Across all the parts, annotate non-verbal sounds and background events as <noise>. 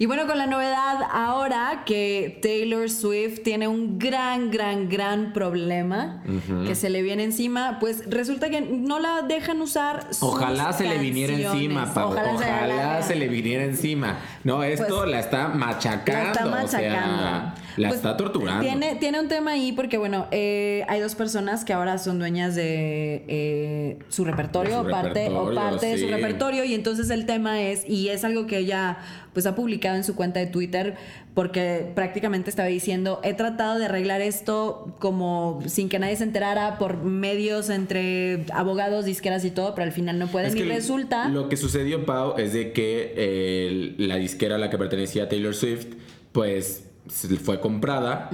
Y bueno, con la novedad ahora que Taylor Swift tiene un gran, gran, gran problema que se le viene encima, pues resulta que no la dejan usar. Sus Ojalá se le viniera encima, Pau. Ojalá, se, le viniera encima. No, esto pues, la está machacando. La está machacando. La pues, está torturando. Tiene, tiene un tema ahí porque, bueno, eh, hay dos personas que ahora son dueñas de eh, su repertorio, o parte, o parte de su repertorio. Y entonces el tema es, y es algo que ella pues ha publicado en su cuenta de Twitter porque prácticamente estaba diciendo, he tratado de arreglar esto como sin que nadie se enterara por medios entre abogados, disqueras y todo, pero al final no pueden. y resulta... Lo que sucedió, Pau, es de que la disquera a la que pertenecía Taylor Swift, pues fue comprada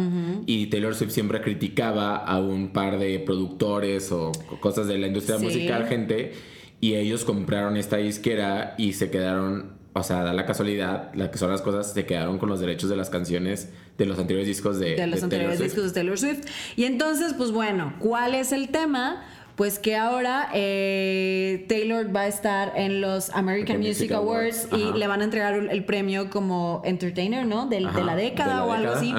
y Taylor Swift siempre criticaba a un par de productores o cosas de la industria musical, gente, y ellos compraron esta disquera y se quedaron o sea, da la casualidad, la que son las cosas, se quedaron con los derechos de las canciones de los anteriores discos de, de los anteriores discos de Taylor Swift. Y entonces, pues bueno, ¿cuál es el tema? Pues que ahora eh, Taylor va a estar en los American Music, Awards, y le van a entregar el premio como entertainer, ¿no? De, la década o algo así.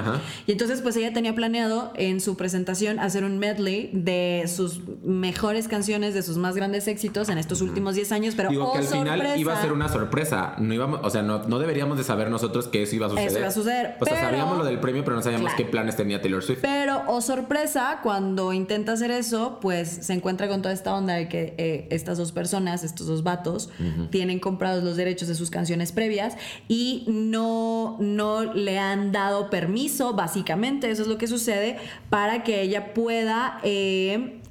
Y entonces pues ella tenía planeado en su presentación hacer un medley de sus mejores canciones, de sus más grandes éxitos en estos últimos 10 años, pero Digo que oh, al final iba a ser una sorpresa. No íbamos, o sea, no, no, deberíamos de saber nosotros que eso iba a suceder. Eso iba a suceder. O sea, sabíamos lo del premio, pero no sabíamos qué planes tenía Taylor Swift. Pero, o oh, sorpresa, cuando intenta hacer eso, pues se encuentra encuentra con toda esta onda de que eh, estas dos personas, estos dos vatos, tienen comprados los derechos de sus canciones previas y no, no le han dado permiso, básicamente, eso es lo que sucede, para que ella pueda... Eh,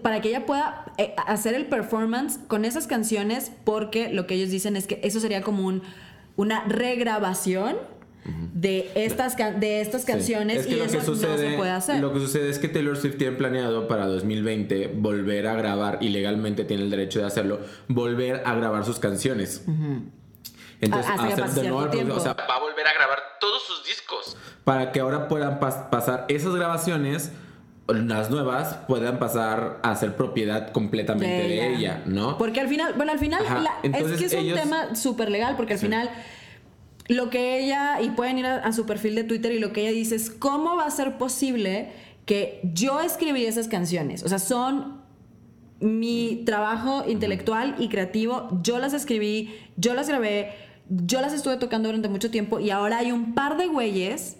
para que ella pueda eh, hacer el performance con esas canciones, porque lo que ellos dicen es que eso sería como un, una regrabación de estas, de estas canciones y eso sucede, no se puede hacer. Lo que sucede es que Taylor Swift tiene planeado para 2020 volver a grabar, y legalmente tiene el derecho de hacerlo, volver a grabar sus canciones. Entonces, hacer de nuevo, o sea, va a volver a grabar todos sus discos para que ahora puedan pasar esas grabaciones las nuevas puedan pasar a ser propiedad completamente de, ella. ¿no? Porque al final, bueno, al final es que es un tema súper legal, porque al final lo que ella, y pueden ir a, su perfil de Twitter y lo que ella dice es, ¿cómo va a ser posible que yo escribí esas canciones? O sea, son mi trabajo intelectual y creativo, yo las escribí, yo las grabé, yo las estuve tocando durante mucho tiempo y ahora hay un par de güeyes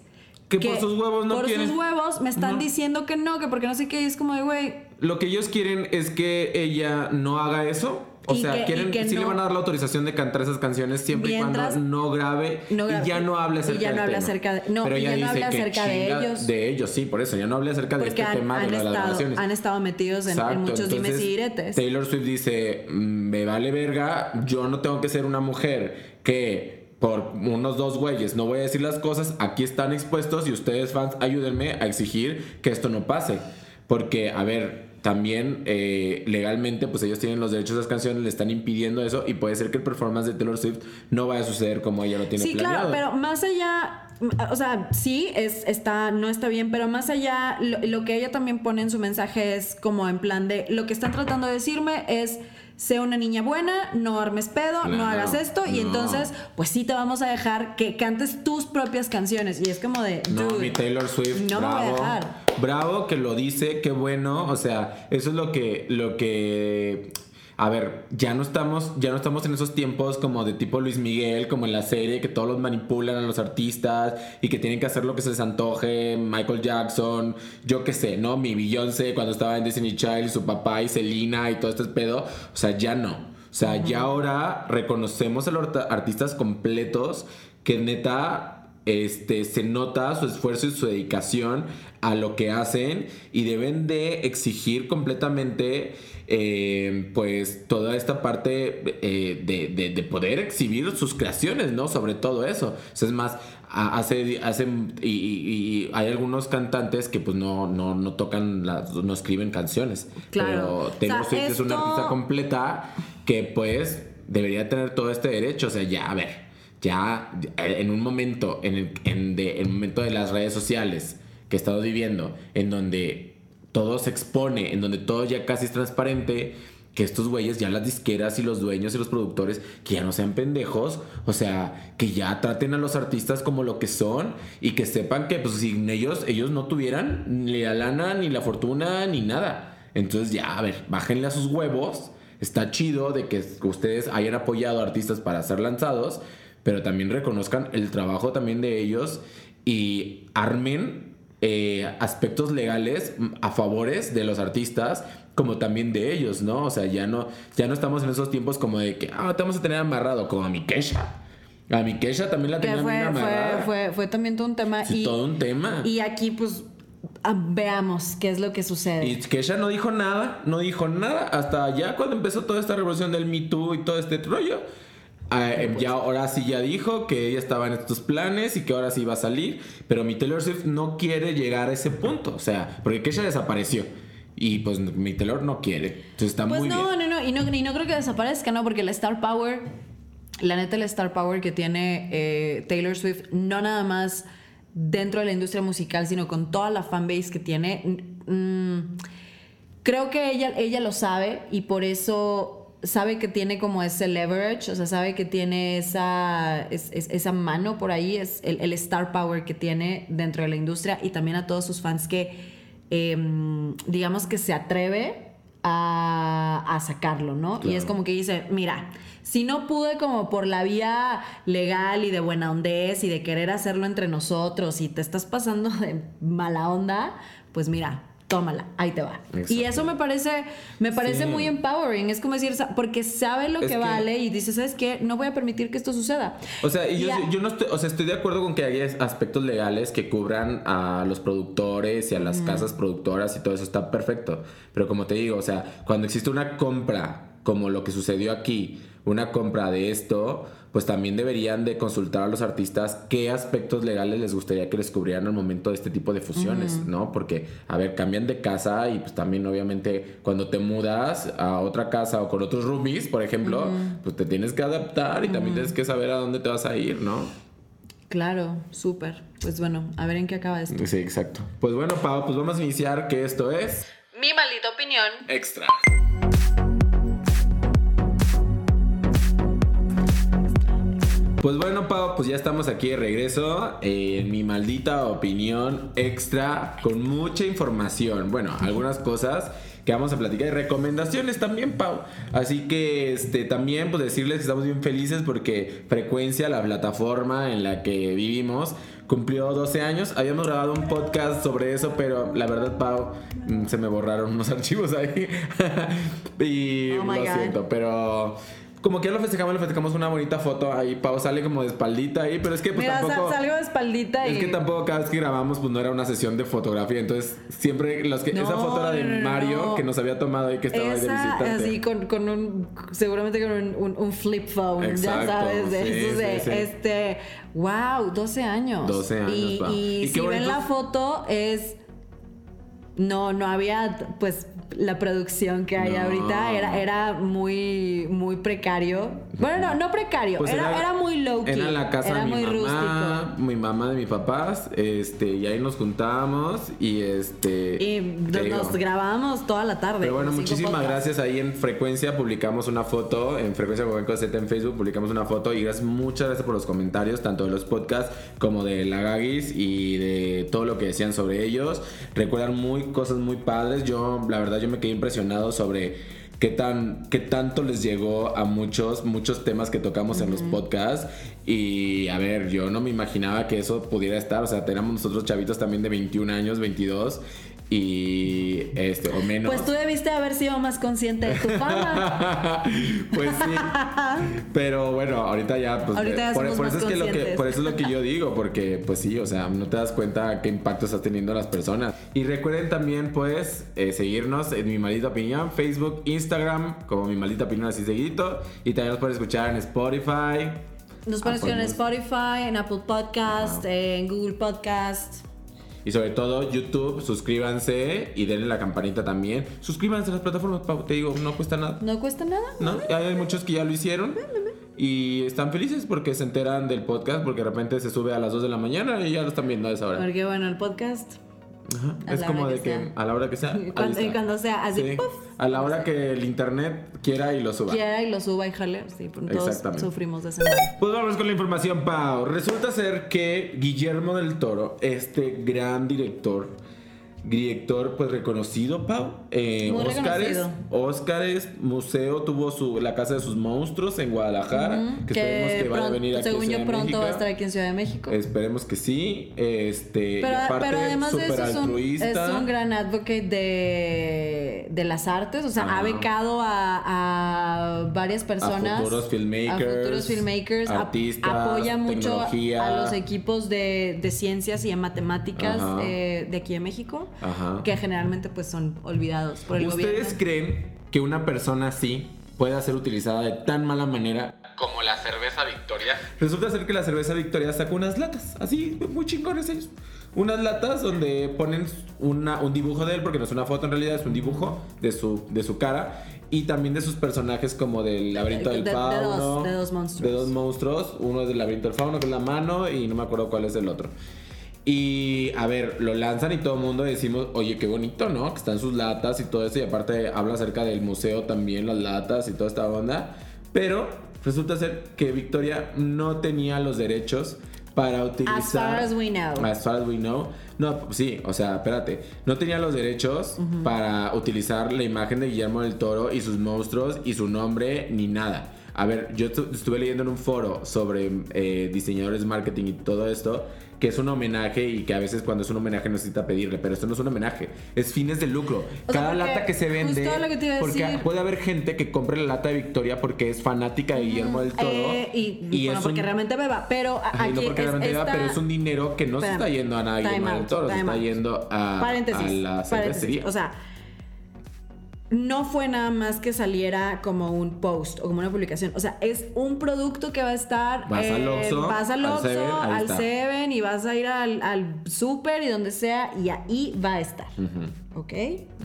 que, por sus huevos no por sus huevos me están diciendo que no, que porque no sé qué, y es como de, güey. Lo que ellos quieren es que ella no haga eso o sea, quieren, sí le van a dar la autorización de cantar esas canciones siempre y cuando no grabe, y ya no hable acerca y ya no acerca de, no, Pero ya no hable acerca de ellos. De ellos, sí, por eso, ya no hable acerca de este tema de las grabaciones. Han estado metidos en, muchos dimes y diretes. Taylor Swift dice, mm, me vale verga, yo no tengo que ser una mujer que por unos dos güeyes no voy a decir las cosas, aquí están expuestos y ustedes fans ayúdenme a exigir que esto no pase. Porque, a ver, también eh, legalmente pues ellos tienen los derechos de esas canciones, le están impidiendo eso y puede ser que el performance de Taylor Swift no vaya a suceder como ella lo tiene sí, planeado. Sí, claro, pero más allá, o sea, sí, es, está, no está bien, pero más allá, lo, que ella también pone en su mensaje es como en plan de, lo que están tratando de decirme es sé una niña buena, no armes pedo, no hagas esto, y entonces, pues sí te vamos a dejar que cantes tus propias canciones. Y es como de. No, mi Taylor Swift. No bravo, me voy a dejar. Bravo que lo dice, qué bueno. O sea, eso es lo que. Lo que a ver, ya no estamos, ya no estamos en esos tiempos como de tipo Luis Miguel, como en la serie, que todos los manipulan a los artistas y que tienen que hacer lo que se les antoje, Michael Jackson, yo qué sé, ¿no? Mi Beyoncé cuando estaba en Disney Child, su papá y Selena y todo este pedo. O sea, ya no. O sea, ya ahora reconocemos a los artistas completos que neta este, se nota su esfuerzo y su dedicación a lo que hacen y deben de exigir completamente eh, pues toda esta parte eh, de, poder exhibir sus creaciones, ¿no? Sobre todo eso. es más, hace, y, hay algunos cantantes que pues no, no, no tocan, no escriben canciones. Claro. Pero Taylor Swift es una artista completa que pues debería tener todo este derecho. O sea, ya, a ver ya en un momento, en el, en de, el momento de las redes sociales que estamos viviendo, en donde todo se expone, en donde todo ya casi es transparente, que estos güeyes, ya las disqueras y los dueños y los productores, que ya no sean pendejos, o sea, que ya traten a los artistas como lo que son y que sepan que pues sin ellos, ellos no tuvieran ni la lana, ni la fortuna, ni nada. Entonces ya, a ver, bájenle a sus huevos. Está chido de que ustedes hayan apoyado a artistas para ser lanzados, pero también reconozcan el trabajo también de ellos y armen eh, aspectos legales a favores de los artistas como también de ellos, ¿no? O sea, ya no, ya no estamos en esos tiempos como de que, ah, te vamos a tener amarrado, como a mi Kesha. A mi Kesha también la tenía fue, amarrada. Fue, fue, también todo un tema. y, todo un tema. Y aquí, pues, ah, veamos qué es lo que sucede. Y Kesha no dijo nada, no dijo nada, hasta ya cuando empezó toda esta revolución del Me Too y todo este rollo. Ah, em, ya ahora sí ya dijo que ella estaba en estos planes y que ahora sí iba a salir, pero mi Taylor Swift no quiere llegar a ese punto, o sea, porque Kesha desapareció. Y pues mi Taylor no quiere. Entonces está pues muy no, bien. No, no, y no, y no creo que desaparezca, ¿no? Porque el Star Power, la neta, el Star Power que tiene eh, Taylor Swift, no nada más dentro de la industria musical, sino con toda la fanbase que tiene. Mm, creo que ella, ella lo sabe y por eso sabe que tiene como ese leverage, o sea, sabe que tiene esa, esa mano por ahí, es el, el star power que tiene dentro de la industria y también a todos sus fans que Em, digamos que se atreve a, sacarlo, ¿no? Y es como que dice, mira, si no pude como por la vía legal y de buena hondez y de querer hacerlo entre nosotros y te estás pasando de mala onda, pues mira, tómala, ahí te va. Y eso me parece, me parece muy empowering. Es como decir, porque sabe lo que, vale y dice, ¿sabes qué? No voy a permitir que esto suceda. O sea, yo, yo, no estoy, o sea, estoy de acuerdo con que haya aspectos legales que cubran a los productores y a las casas productoras y todo eso está perfecto. Pero como te digo, o sea, cuando existe una compra, como lo que sucedió aquí, una compra de esto, pues también deberían de consultar a los artistas qué aspectos legales les gustaría que descubrieran al momento de este tipo de fusiones, ¿no? Porque, a ver, cambian de casa y pues también obviamente cuando te mudas a otra casa o con otros roomies, por ejemplo, pues te tienes que adaptar y también tienes que saber a dónde te vas a ir, ¿no? Claro, súper. Pues bueno, a ver en qué acaba esto. Sí, exacto. Pues bueno, Pau, pues vamos a iniciar que esto es... Mi maldita opinión. Extra. Pues bueno, Pau, pues ya estamos aquí de regreso en mi maldita opinión extra con mucha información. Bueno, algunas cosas que vamos a platicar y recomendaciones también, Pau. Así que este también pues decirles que estamos bien felices porque Frecuencia, la plataforma en la que vivimos, cumplió 12 años. Habíamos grabado un podcast sobre eso, pero la verdad, Pau, mm, se me borraron unos <laughs> archivos ahí. <laughs> y oh lo siento, pero como que ya lo festejamos, lo festejamos una bonita foto ahí. Pau sale como de espaldita ahí, pero es que pues Mira, tampoco. salgo de espaldita y. Es que tampoco cada vez que grabamos, pues no era una sesión de fotografía. Entonces, siempre los que. esa foto era de Mario que nos había tomado y que estaba ahí de visitante. Así con, con un. Seguramente con un, un, flip phone, ya sabes. De, sí, de este. ¡Wow! 12 años. 12 años. Y, y, si ven la foto, es. No, no había, pues, la producción que hay ahorita era, era muy, muy precario. Bueno, no, no precario, pues era, era, muy low key. Era la casa de mi mamá, mi mamá de mis papás, este, y ahí nos juntábamos y este. Y nos grabábamos toda la tarde. Pero bueno, muchísimas gracias. Ahí en Frecuencia publicamos una foto, en Frecuencia con Z en Facebook publicamos una foto y gracias, muchas gracias por los comentarios, tanto de los podcasts como de la Gagis y de todo lo que decían sobre ellos. Recuerdan muy cosas muy padres. Yo, la verdad, yo me quedé impresionado sobre qué tan qué tanto les llegó a muchos muchos temas que tocamos en los podcasts. Y a ver yo no me imaginaba que eso pudiera estar. O sea tenemos nosotros chavitos también de 21 años 22 y este o menos. Pues tú debiste haber sido más consciente de tu fama. <laughs> pues sí. <laughs> Pero bueno, ahorita ya pues ahorita por, eso es que lo que por eso es lo que yo <laughs> digo, porque pues sí, o sea, no te das cuenta qué impacto está teniendo las personas. Y recuerden también pues eh, seguirnos en mi maldita opinión, Facebook, Instagram, como mi maldita opinión así seguidito y también nos pueden escuchar en Spotify. Nos pueden escuchar en Spotify, en Apple Podcast, en Google Podcast. Y sobre todo YouTube, suscríbanse y denle la campanita también. Suscríbanse a las plataformas, te digo, no cuesta nada. ¿No cuesta nada? No, hay muchos que ya lo hicieron. Y están felices porque se enteran del podcast, porque de repente se sube a las 2 de la mañana y ya lo están viendo a esa hora. Porque bueno, el podcast... Es como de que, a la hora que sea. <laughs> Cuando, y cuando sea así, A la hora que el internet quiera y lo suba. Quiera y lo suba y jale. Sí, pues, todos sufrimos de ese mal. Pues vamos con la información, Pau. Resulta ser que Guillermo del Toro, este gran director, director pues reconocido, Pau. Eh, Óscares, Museo tuvo su, la casa de sus monstruos en Guadalajara. que, esperemos que vaya a venir aquí Según yo pronto va a estar aquí en Ciudad de México. Esperemos que sí. Este, pero, además de eso es un, es un, gran advocate de, de las artes. O sea, ha becado a, a, varias personas. A futuros filmmakers. A futuros filmmakers. Artistas, apoya mucho a los equipos de, de ciencias y de matemáticas eh, de aquí de México que generalmente pues son olvidados por el ¿Ustedes creen que una persona así pueda ser utilizada de tan mala manera como la cerveza Victoria? Resulta ser que la cerveza Victoria sacó unas latas, así, muy chingones ellos. Unas latas donde ponen una, un dibujo de él, porque no es una foto en realidad, es un dibujo de su, de su cara y también de sus personajes como del laberinto del fauno. De dos, monstruos. De dos monstruos. Uno es del laberinto del fauno, que es la mano, y no me acuerdo cuál es el otro. Y a ver, lo lanzan y todo el mundo decimos, oye, qué bonito, ¿no? Que están sus latas y todo eso. Y aparte habla acerca del museo también, las latas y toda esta onda. Pero resulta ser que Victoria no tenía los derechos para utilizar. As far as we know. As far as we know. No, sí, o sea, espérate. No tenía los derechos para utilizar la imagen de Guillermo del Toro y sus monstruos y su nombre ni nada. A ver, yo estuve leyendo en un foro sobre eh, diseñadores marketing y todo esto que es un homenaje y que a veces cuando es un homenaje necesita pedirle, pero esto no es un homenaje, es fines de lucro. Cada lata que se vende, porque puede haber gente que compre la lata de Victoria porque es fanática de Guillermo del Toro eh, y, bueno, porque realmente beba, pero aquí no porque realmente beba, pero es un dinero que no se está yendo a nadie Guillermo del Toro, se está yendo a, a la cervecería. O sea, no fue nada más que saliera como un post o como una publicación. O sea, es un producto que va a estar. Vas al eh, Oxxo, vas al, Oxxo, al, Seven, y vas a ir al, al super y donde sea y ahí va a estar. ¿Ok?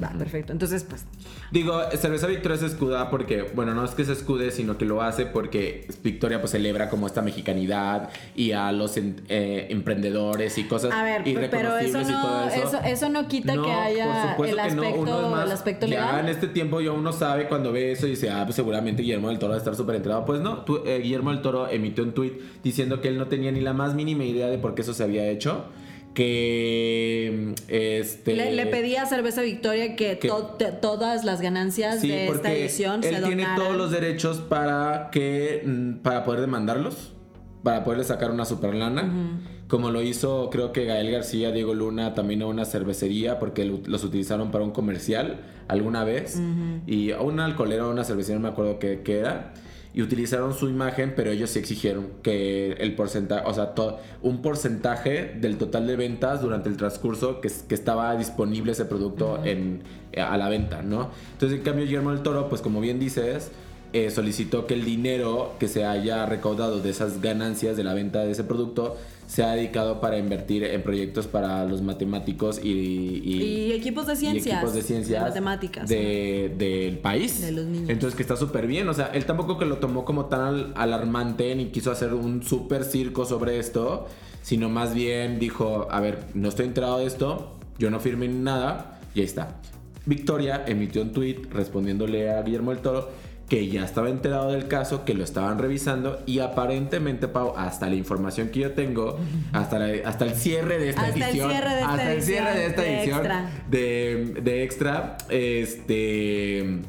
Va, perfecto. Entonces, pues. Digo, Cerveza Victoria se escuda porque, bueno, no es que se escude, sino que lo hace porque Victoria pues celebra como esta mexicanidad y a los eh, emprendedores y cosas a ver, pero eso no, eso. eso. no quita que haya el aspecto, el aspecto legal. Ya en este tiempo ya uno sabe cuando ve eso y dice, ah, pues seguramente Guillermo del Toro va a estar súper enterado. Pues no, eh, Guillermo del Toro emitió un tweet diciendo que él no tenía ni la más mínima idea de por qué eso se había hecho que este le, pedía a Cerveza Victoria que, todas las ganancias de esta edición él se tiene todos los derechos para que mm, para poder demandarlos para poderle sacar una super lana como lo hizo creo que Gael García Diego Luna también a una cervecería porque los utilizaron para un comercial alguna vez y a un alcoholero una cervecería no me acuerdo qué, qué era y utilizaron su imagen, pero ellos sí exigieron que el porcentaje, o sea, un porcentaje del total de ventas durante el transcurso que, que estaba disponible ese producto en, a la venta, ¿no? Entonces, en cambio, Guillermo del Toro, pues como bien dices, eh, solicitó que el dinero que se haya recaudado de esas ganancias de la venta de ese producto se ha dedicado para invertir en proyectos para los matemáticos y, y, equipos de ciencias. equipos de ciencias. matemáticas. del país. De los niños. Entonces que está súper bien. O sea, él tampoco que lo tomó como tan alarmante ni quiso hacer un súper circo sobre esto, sino más bien dijo, a ver, no estoy enterado de esto, yo no firmé nada y ahí está. Victoria emitió un tweet respondiéndole a Guillermo del Toro que ya estaba enterado del caso, que lo estaban revisando y aparentemente, Pau, hasta la información que yo tengo, hasta, hasta el cierre de esta edición, hasta el cierre de esta de edición extra. De, extra, este,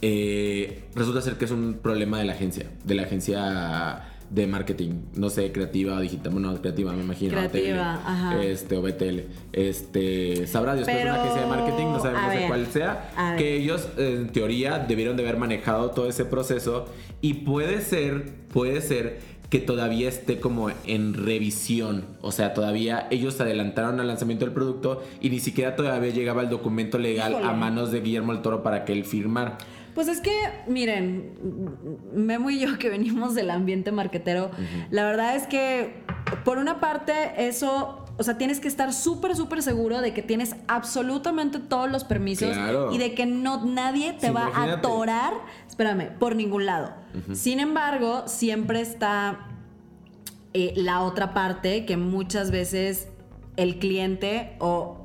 eh, resulta ser que es un problema de la agencia, de la agencia de marketing, no sé, creativa o digital, bueno, creativa me imagino. Creativa, ajá. Este, o BTL. Este, sabrá Dios, pero, una agencia de marketing, no sabemos cuál sea, que ellos en teoría debieron de haber manejado todo ese proceso y puede ser, puede ser que todavía esté como en revisión. O sea, todavía ellos adelantaron al lanzamiento del producto y ni siquiera todavía llegaba el documento legal a manos de Guillermo el Toro para que él firmara. Pues es que, miren, Memo y yo que venimos del ambiente marquetero, la verdad es que, por una parte, eso, o sea, tienes que estar súper, súper seguro de que tienes absolutamente todos los permisos y de que no, nadie te va a atorar, espérame, por ningún lado. Sin embargo, siempre está eh, la otra parte que muchas veces el cliente o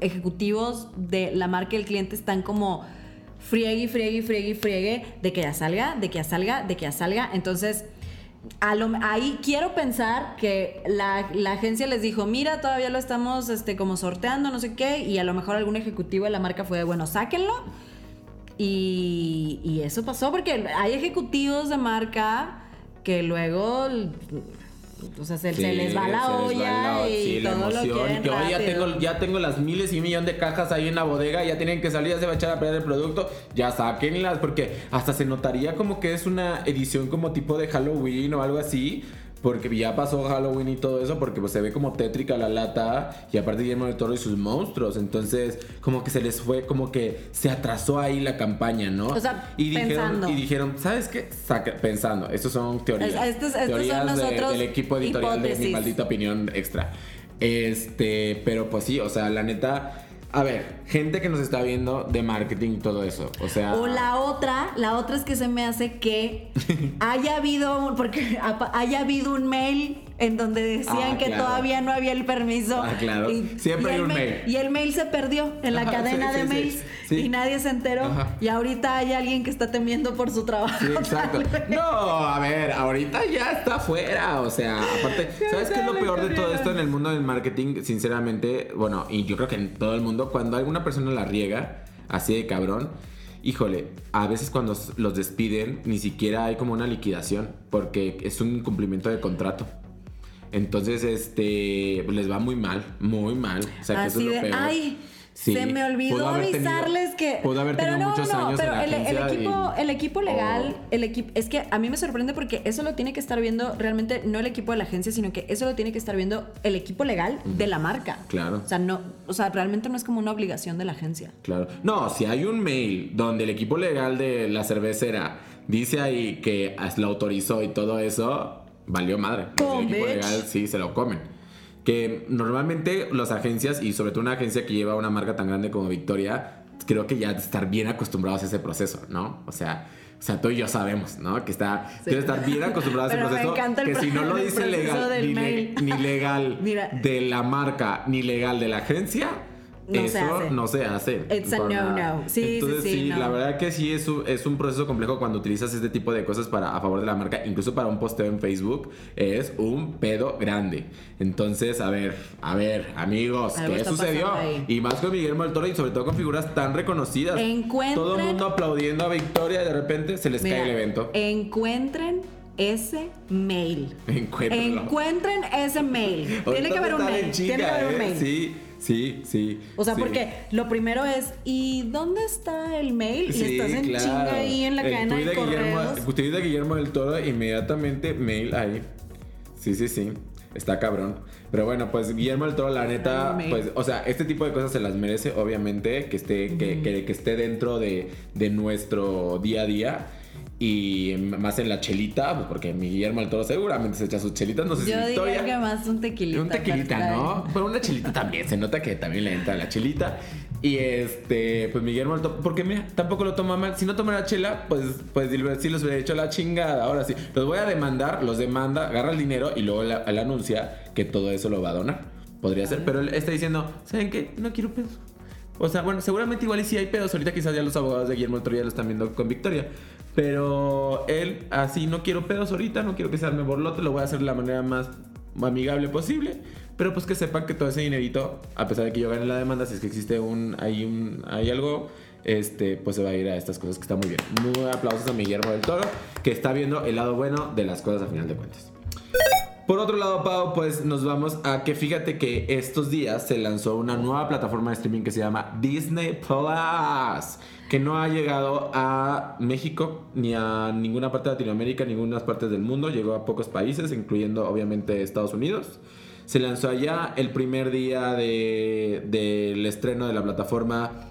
ejecutivos de la marca del cliente están como friegue, friegue, friegue, friegue de que ya salga, de que ya salga, de que ya salga. Entonces, ahí quiero pensar que la, agencia les dijo, mira, todavía lo estamos este, como sorteando, no sé qué, y a lo mejor algún ejecutivo de la marca fue, bueno, sáquenlo. Y, y eso pasó porque hay ejecutivos de marca que luego o sea, se, les va la olla y todo lo que ya tengo, ya tengo las miles y millón de cajas ahí en la bodega, ya tienen que salir, ya se va a echar a perder el producto, ya sáquenlas, porque hasta se notaría como que es una edición como tipo de Halloween o algo así porque ya pasó Halloween y todo eso, porque pues se ve como tétrica la lata y aparte Guillermo del Toro y sus monstruos. Entonces, como que se les fue, como que se atrasó ahí la campaña, ¿no? O sea, y dijeron, pensando. Y dijeron, ¿sabes qué? pensando, estos son teorías. Estos, teorías son del equipo editorial de Mi Maldita Opinión Extra. Este, pero pues sí, o sea, la neta a ver, gente que nos está viendo de marketing y todo eso. O sea. O la otra, la otra es que se me hace que <laughs> haya habido, porque haya habido un mail en donde decían ah, que todavía no había el permiso. Ah, claro. Siempre hay un mail, Y el mail se perdió en la cadena de mails y nadie se enteró. Y ahorita hay alguien que está temiendo por su trabajo. exacto. <laughs> no, a ver, ahorita ya está fuera. O sea, aparte, <laughs> ¿sabes qué es lo peor de todo esto en el mundo del marketing? Sinceramente, bueno, y yo creo que en todo el mundo, cuando alguna persona la riega, así de cabrón híjole, a veces cuando los despiden ni siquiera hay como una liquidación porque es un incumplimiento de contrato. Entonces, este, les va muy mal, muy mal. O sea, que eso es lo peor. Ay, se me olvidó avisarles que. Pudo haber tenido pero no, muchos no, años pero el, equipo, el equipo legal, el equipo. Es que a mí me sorprende porque eso lo tiene que estar viendo realmente no el equipo de la agencia, sino que eso lo tiene que estar viendo el equipo legal de la marca. Claro. O sea, no, o sea, realmente no es como una obligación de la agencia. Claro. No, si hay un mail donde el equipo legal de la cervecera dice ahí que lo autorizó y todo eso, valió madre. el equipo legal sí se lo comen. Que normalmente las agencias, y sobre todo una agencia que lleva una marca tan grande como Victoria, creo que ya estar bien acostumbrados a ese proceso, ¿no? O sea, o sea, tú y yo sabemos, ¿no? Que está, debe estar bien acostumbrados a ese proceso. que si no lo <laughs> dice legal, ni, legal de la marca, ni legal de la agencia, eso no se hace. It's a no, no. Sí, Entonces, sí, sí, la verdad que sí es un, es un proceso complejo cuando utilizas este tipo de cosas para, a favor de la marca, incluso para un posteo en Facebook, es un pedo grande. Entonces, a ver, a ver, amigos, ¿qué sucedió? Y más con Guillermo del Toro y sobre todo con figuras tan reconocidas. Encuentren... Todo el mundo aplaudiendo a Victoria y de repente se les cae el evento. Encuentren ese mail. <laughs> Encuentren ese mail. Tiene que haber un mail. Tiene que haber un ¿eh? mail. Sí. Sí, sí. O sea, porque lo primero es, ¿y dónde está el mail? y estás en chinga ahí en la cadena de, correos. Guillermo, Guillermo del Toro, inmediatamente mail ahí. Sí, sí, sí. Está cabrón. Pero bueno, pues Guillermo del Toro, la neta, pues, o sea, este tipo de cosas se las merece, obviamente, que esté, que, que, que esté dentro de, de nuestro día a día y más en la chelita, pues, porque mi Guillermo del Toro seguramente se echa sus chelitas, no sé Yo si diría que más un tequilita. Un tequilita, ¿no? Pero una chelita también, se nota que también le entra la chelita. Y este, pues mi Guillermo del Toro, porque mira, tampoco lo toma mal. Si no toma la chela, pues, pues sí los hubiera hecho la chingada. Ahora sí, los voy a demandar, los demanda, agarra el dinero y luego él anuncia que todo eso lo va a donar. Podría ser, pero él está diciendo, ¿saben qué? No quiero pedos. O sea, bueno, seguramente igual y si hay pedos. Ahorita quizás ya los abogados de Guillermo del Toro ya lo están viendo con Victoria. Pero él, así, no quiero pedos ahorita, no quiero pisarme borlote, lo voy a hacer de la manera más amigable posible. Pero pues que sepan que todo ese dinerito, a pesar de que yo gane la demanda, si es que existe un, hay, un, hay algo, este, pues se va a ir a estas cosas que está muy bien. Muy aplausos a mi Guillermo del Toro, que está viendo el lado bueno de las cosas a final de cuentas. Por otro lado, Pau, pues nos vamos a que fíjate que estos días se lanzó una nueva plataforma de streaming que se llama Disney Plus, que no ha llegado a México ni a ninguna parte de Latinoamérica, ninguna parte del mundo, llegó a pocos países, incluyendo obviamente Estados Unidos. Se lanzó allá el primer día del estreno de la plataforma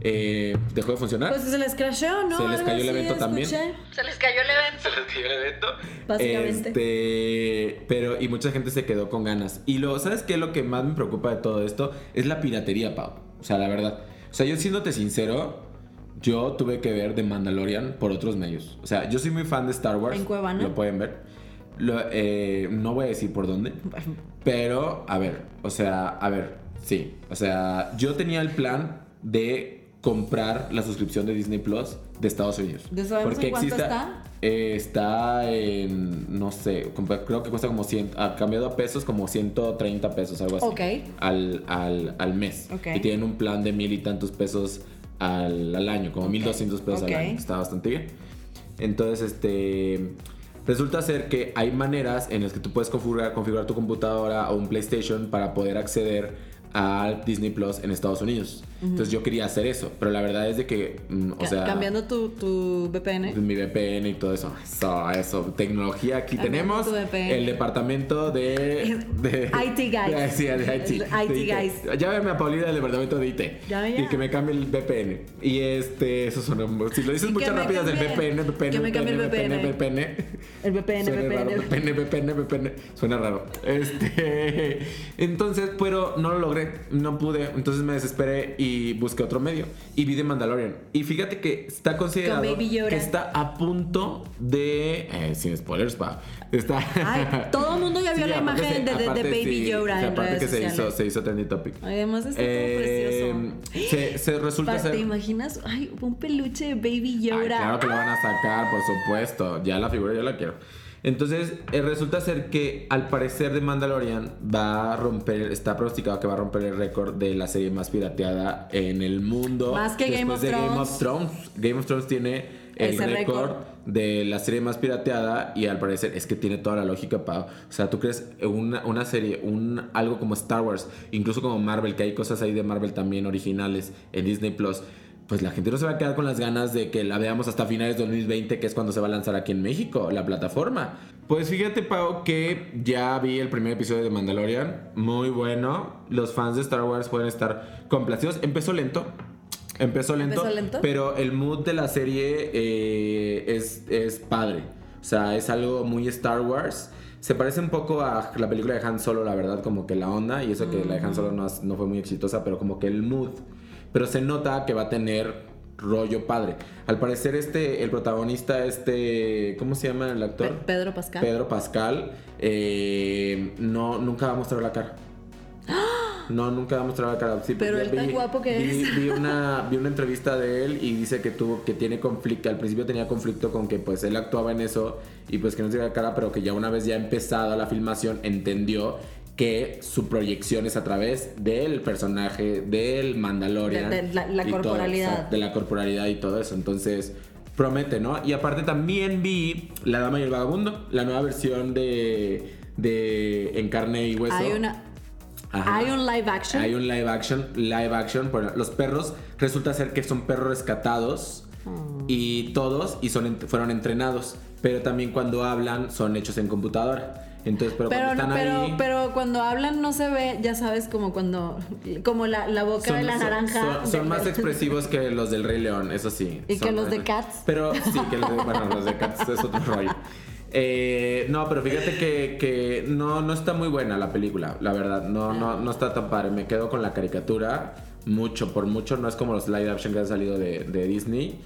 eh, dejó de funcionar. Pues se les crashó, ¿no? Se les cayó el evento también. Se les cayó el evento. Se les cayó el evento. Básicamente. Este, pero, y mucha gente se quedó con ganas. Y lo, ¿sabes qué? Lo que más me preocupa de todo esto es la piratería, Pau. O sea, la verdad. O sea, yo siéndote sincero, yo tuve que ver The Mandalorian por otros medios. O sea, yo soy muy fan de Star Wars. En Cuevana. Lo pueden ver. Lo, eh, no voy a decir por dónde. Pero, a ver, o sea, a ver Sí, o sea, yo tenía el plan de comprar la suscripción de Disney Plus de Estados Unidos. ¿De porque en cuánto está? Eh, está en, no sé, creo que cuesta como 100, ha cambiado a pesos como 130 pesos, algo así. Ok. Al, al, al mes. Ok. Y tienen un plan de mil y tantos pesos al, al año, como 1200 pesos al año. Está bastante bien. Entonces, este. Resulta ser que hay maneras en las que tú puedes configurar, configurar tu computadora o un PlayStation para poder acceder a Disney Plus en Estados Unidos. Entonces yo quería hacer eso, pero la verdad es de que, mm, o sea... Cambiando tu, tu, VPN. Mi VPN y todo eso. Eso, eso. Tecnología. Aquí tenemos el departamento de... de IT Guys. Sí, de IT. IT Guys. A Paulina del departamento de IT. Ya, ya. Y que me cambie el VPN. Y este, eso suena... Si lo dices mucho rápido del VPN, VPN, que me cambie el VPN. VPN. El VPN, VPN. VPN, VPN, VPN. Suena raro. Este... Entonces, pero no lo logré. No pude. Entonces me desesperé y busqué otro medio y vi The Mandalorian. Y fíjate que está considerado que está a punto de. Eh, sin spoilers, pa. Está. <laughs> Ay, todo el mundo ya vio la imagen de, de, Baby Yoda. en aparte que se hizo, se hizo trending topic. Además está eh, precioso. Se, se resulta ser. ¿Te imaginas? Ay, un peluche de Baby Yoda. Ay, claro que lo van a sacar, por supuesto. Ya la figura ya la quiero. Entonces, eh, resulta ser que al parecer de Mandalorian va a romper, está pronosticado que va a romper el récord de la serie más pirateada en el mundo. Más que Game of, de Game of Thrones. Game of Thrones tiene el récord de la serie más pirateada y al parecer es que tiene toda la lógica para, o sea, tú crees una, una serie, un algo como Star Wars, incluso como Marvel, que hay cosas ahí de Marvel también originales en Disney Plus pues la gente no se va a quedar con las ganas de que la veamos hasta finales de 2020, que es cuando se va a lanzar aquí en México, la plataforma. Pues fíjate, Pau, que ya vi el primer episodio de Mandalorian. Muy bueno. Los fans de Star Wars pueden estar complacidos. Empezó lento. Empezó lento. Pero el mood de la serie eh, es, es padre. O sea, es algo muy Star Wars. Se parece un poco a la película de Han Solo, la verdad, como que la onda. Y eso que la de Han Solo no, no fue muy exitosa, pero como que el mood pero se nota que va a tener rollo padre. Al parecer este, el protagonista, este, ¿cómo se llama el actor? Pedro Pascal. Pedro Pascal, eh, no, nunca va a mostrar la cara. No, nunca va a mostrar la cara. pero él tan guapo que es. Vi <laughs> una, vi una entrevista de él y dice que tuvo, que tiene conflicto. Al principio tenía conflicto con que pues él actuaba en eso y pues que no se la cara, pero que ya una vez ya empezada la filmación entendió que su proyección es a través del personaje del Mandalorian. De, la, corporalidad. de la corporalidad y todo eso. Entonces, promete, ¿no? Y aparte también vi La Dama y el Vagabundo, la nueva versión de, de En carne y hueso. Hay una... Hay un live action. Hay un live action. Live action. Bueno, los perros resulta ser que son perros rescatados. Oh. Y todos y son, fueron entrenados. Pero también cuando hablan son hechos en computadora. Entonces, pero, cuando están ahí, pero cuando hablan no se ve, ya sabes, como cuando, como la, la boca de la naranja. Son, más expresivos que los del Rey León, eso sí. Y que los de Cats. Pero sí, que los de, bueno, los de Cats es otro <laughs> rollo. Eh, no, pero fíjate que, que, no, no está muy buena la película, la verdad. No, no, no está tan padre. Me quedo con la caricatura mucho, por mucho. No es como los live action que han salido de, de Disney.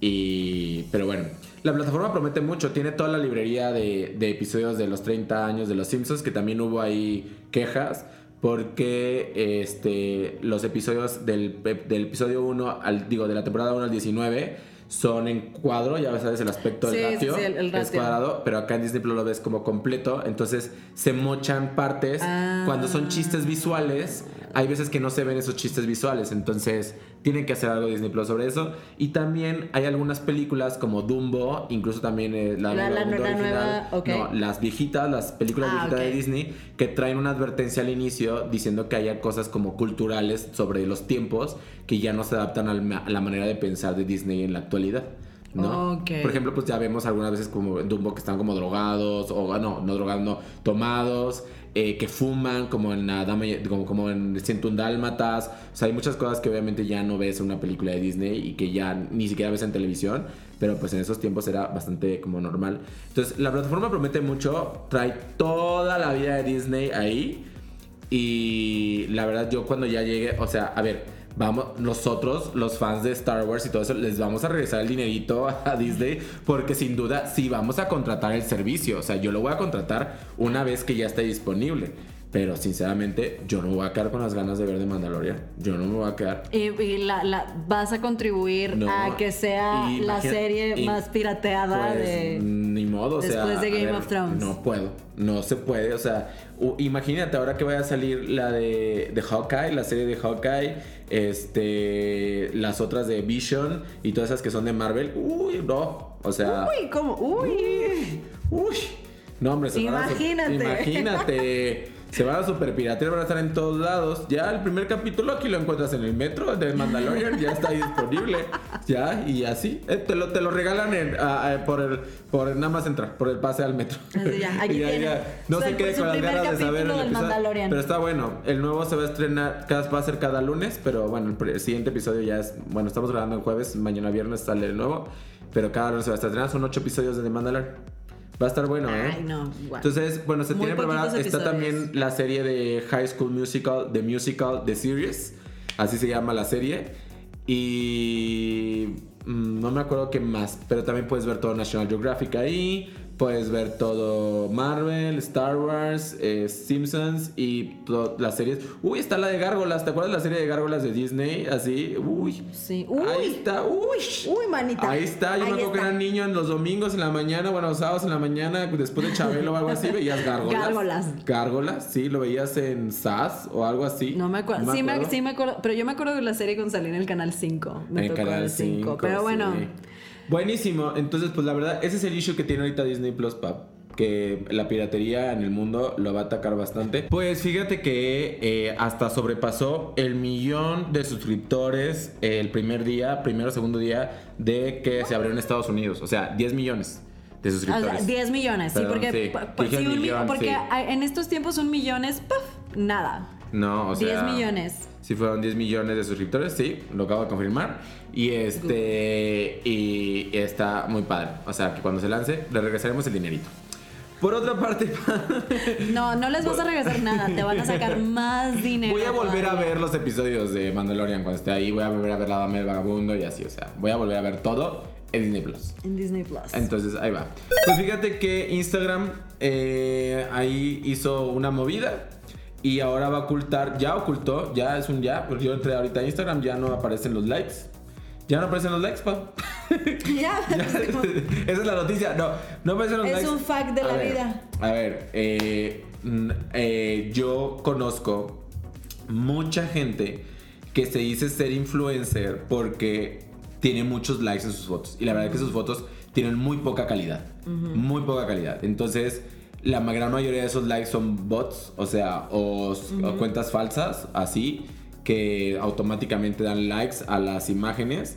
Y, pero bueno, la plataforma promete mucho. Tiene toda la librería de, episodios de los 30 años de Los Simpsons, que también hubo ahí quejas. Porque este, los episodios del, episodio 1 al, digo, de la temporada 1 al 19 son en cuadro, ya sabes el aspecto del ratio, es cuadrado, pero acá en Disney Plus lo ves como completo, entonces se mochan partes. Cuando son chistes visuales, hay veces que no se ven esos chistes visuales, entonces tienen que hacer algo Disney Plus sobre eso. Y también hay algunas películas como Dumbo, incluso también eh, la, nueva, no, las viejitas, las películas ah, viejitas de Disney, que traen una advertencia al inicio diciendo que haya cosas como culturales sobre los tiempos que ya no se adaptan a la manera de pensar de Disney en la actualidad. ¿no? Por ejemplo, pues ya vemos algunas veces como en Dumbo que están como drogados, o no, no drogados, no, tomados. Eh, que fuman, como en la dama, como, como en un Dálmatas. O sea, hay muchas cosas que obviamente ya no ves en una película de Disney y que ya ni siquiera ves en televisión. Pero pues en esos tiempos era bastante como normal. Entonces, la plataforma promete mucho, trae toda la vida de Disney ahí. Y la verdad, yo cuando ya llegue, o sea, a ver vamos, nosotros, los fans de Star Wars y todo eso, les vamos a regresar el dinerito a Disney porque sin duda sí vamos a contratar el servicio. O sea, yo lo voy a contratar una vez que ya esté disponible. Pero sinceramente, yo no me voy a quedar con las ganas de ver de Mandalorian. Yo no me voy a quedar. Y, la, vas a contribuir a que sea la serie más pirateada pues, de. Ni modo, o después de Game of Thrones. No puedo. No se puede. O sea, imagínate ahora que vaya a salir la de, de Hawkeye, la serie de Hawkeye, este, las otras de Vision y todas esas que son de Marvel. Uy, no. O sea. Uy, ¿cómo? Uy. Uy. No, hombre, se Imagínate. imagínate. <laughs> Se van a super piratear, van a estar en todos lados. Ya el primer capítulo aquí lo encuentras en el metro de Mandalorian, ya está ahí disponible. Ya, y así. Eh, te, lo, te lo regalan por el por nada más entrar, por el pase al metro. ya, <laughs> aquí ya, No sé qué con las ganas de saber el episodio, Pero está bueno. El nuevo se va a estrenar, cada, va a ser cada lunes, pero bueno, el siguiente episodio ya es. Bueno, estamos grabando el jueves, mañana viernes sale el nuevo. Pero cada lunes se va a estrenar. Son ocho episodios de The Mandalorian. Va a estar bueno, ¿eh? Ay, no. Entonces, bueno, se tiene preparado. Está también la serie de High School Musical, The Musical, The Series. Así se llama la serie. Y mm, no me acuerdo qué más, pero también puedes ver todo National Geographic ahí. Puedes ver todo Marvel, Star Wars, eh, Simpsons y las series. Uy, está la de Gárgolas. ¿Te acuerdas de la serie de Gárgolas de Disney? Así, uy. Sí, uy. Ahí está, uy. Uy, manita. Ahí está. Yo me acuerdo que era niño en los domingos en la mañana, bueno, los sábados en la mañana, después de Chabelo o algo así, veías Gárgolas. Gárgolas. Gárgolas, sí, lo veías en SAS o algo así. No me acuerdo. sí, Me, sí, me acuerdo. Pero yo me acuerdo de la serie con salir en el canal 5. En el canal 5. Pero bueno. Buenísimo. Entonces, pues la verdad, ese es el issue que tiene ahorita Disney Plus, Pap que la piratería en el mundo lo va a atacar bastante. Pues fíjate que eh, hasta sobrepasó el millón de suscriptores el primer día, primero o segundo día de que se abrió en Estados Unidos. O sea, 10 millones de suscriptores. 10 millones, sí, porque, porque en estos tiempos un millón es nada. No, o sea. 10 millones. Sí, fueron 10 millones de suscriptores, sí, lo acabo de confirmar. Y este. Y está muy padre. O sea, que cuando se lance, le regresaremos el dinerito. Por otra parte. <laughs> no, no les vas a regresar nada, te van a sacar más dinero. Voy a volver a ver los episodios de Mandalorian cuando esté ahí. Voy a volver a ver La Dama del Vagabundo y así. O sea, voy a volver a ver todo en Disney Plus. En Disney Plus. Entonces, ahí va. Pues fíjate que Instagram eh, ahí hizo una movida y ahora va a ocultar, ya ocultó, ya es un ya, porque yo entré ahorita a Instagram, ya no aparecen los likes. Ya no aparecen los likes, pa. <laughs> ya. <laughs> <laughs> esa es la noticia. No, no aparecen los likes. Es un fact de la vida. A ver, eh, eh, yo conozco mucha gente que se dice ser influencer porque tiene muchos likes en sus fotos. Y la verdad es que sus fotos tienen muy poca calidad. Muy poca calidad. Entonces la gran mayoría de esos likes son bots, o sea, o, cuentas falsas, así, que automáticamente dan likes a las imágenes.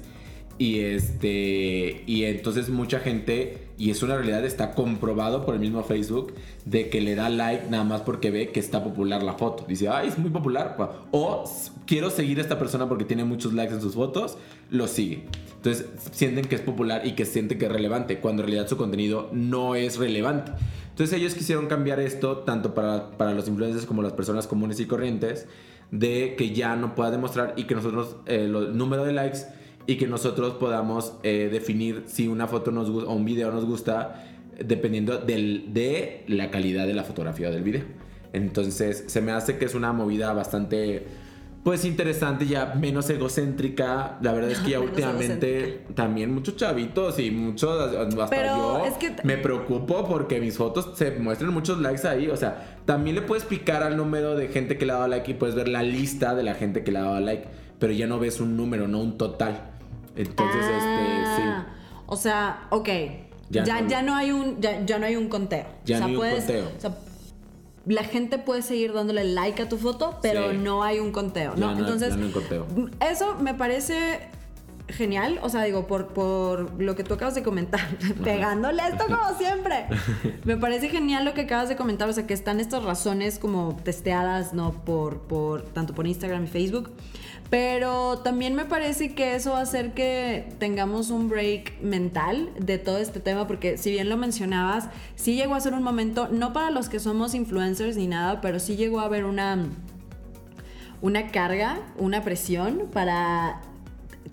Y este. Y entonces mucha gente, y es una realidad, está comprobado por el mismo Facebook, de que le da like nada más porque ve que está popular la foto. Dice, ay, es muy popular. O quiero seguir a esta persona porque tiene muchos likes en sus fotos, lo sigue. Entonces sienten que es popular y que sienten que es relevante, cuando en realidad su contenido no es relevante. Entonces ellos quisieron cambiar esto tanto para, para los influencers como las personas comunes y corrientes, de que ya no pueda demostrar y que nosotros, eh, el número de likes y que nosotros podamos eh, definir si una foto nos gusta o un video nos gusta dependiendo del, de la calidad de la fotografía o del video. Entonces se me hace que es una movida bastante pues interesante, ya menos egocéntrica. La verdad es que ya <laughs> últimamente también muchos chavitos y muchos, hasta yo me preocupo porque mis fotos se muestran muchos likes ahí. O sea, también le puedes picar al número de gente que le ha dado like y puedes ver la lista de la gente que le ha dado like, pero ya no ves un número, no un total. Entonces, este, sí. Ah, o sea, ok. Ya, ya, no, hay un ya, no hay un conteo. Ya no hay un conteo la gente puede seguir dándole like a tu foto, pero no hay un conteo, ¿no? Entonces, eso me parece genial, o sea, digo, por, por lo que tú acabas de comentar, <laughs> pegándole esto como siempre. <laughs> Me parece genial lo que acabas de comentar, o sea, que están estas razones como testeadas, ¿no? Por, por tanto por Instagram y Facebook. Pero también me parece que eso va a hacer que tengamos un break mental de todo este tema, porque si bien lo mencionabas, sí llegó a ser un momento, no para los que somos influencers ni nada, pero sí llegó a haber una, una carga, una presión para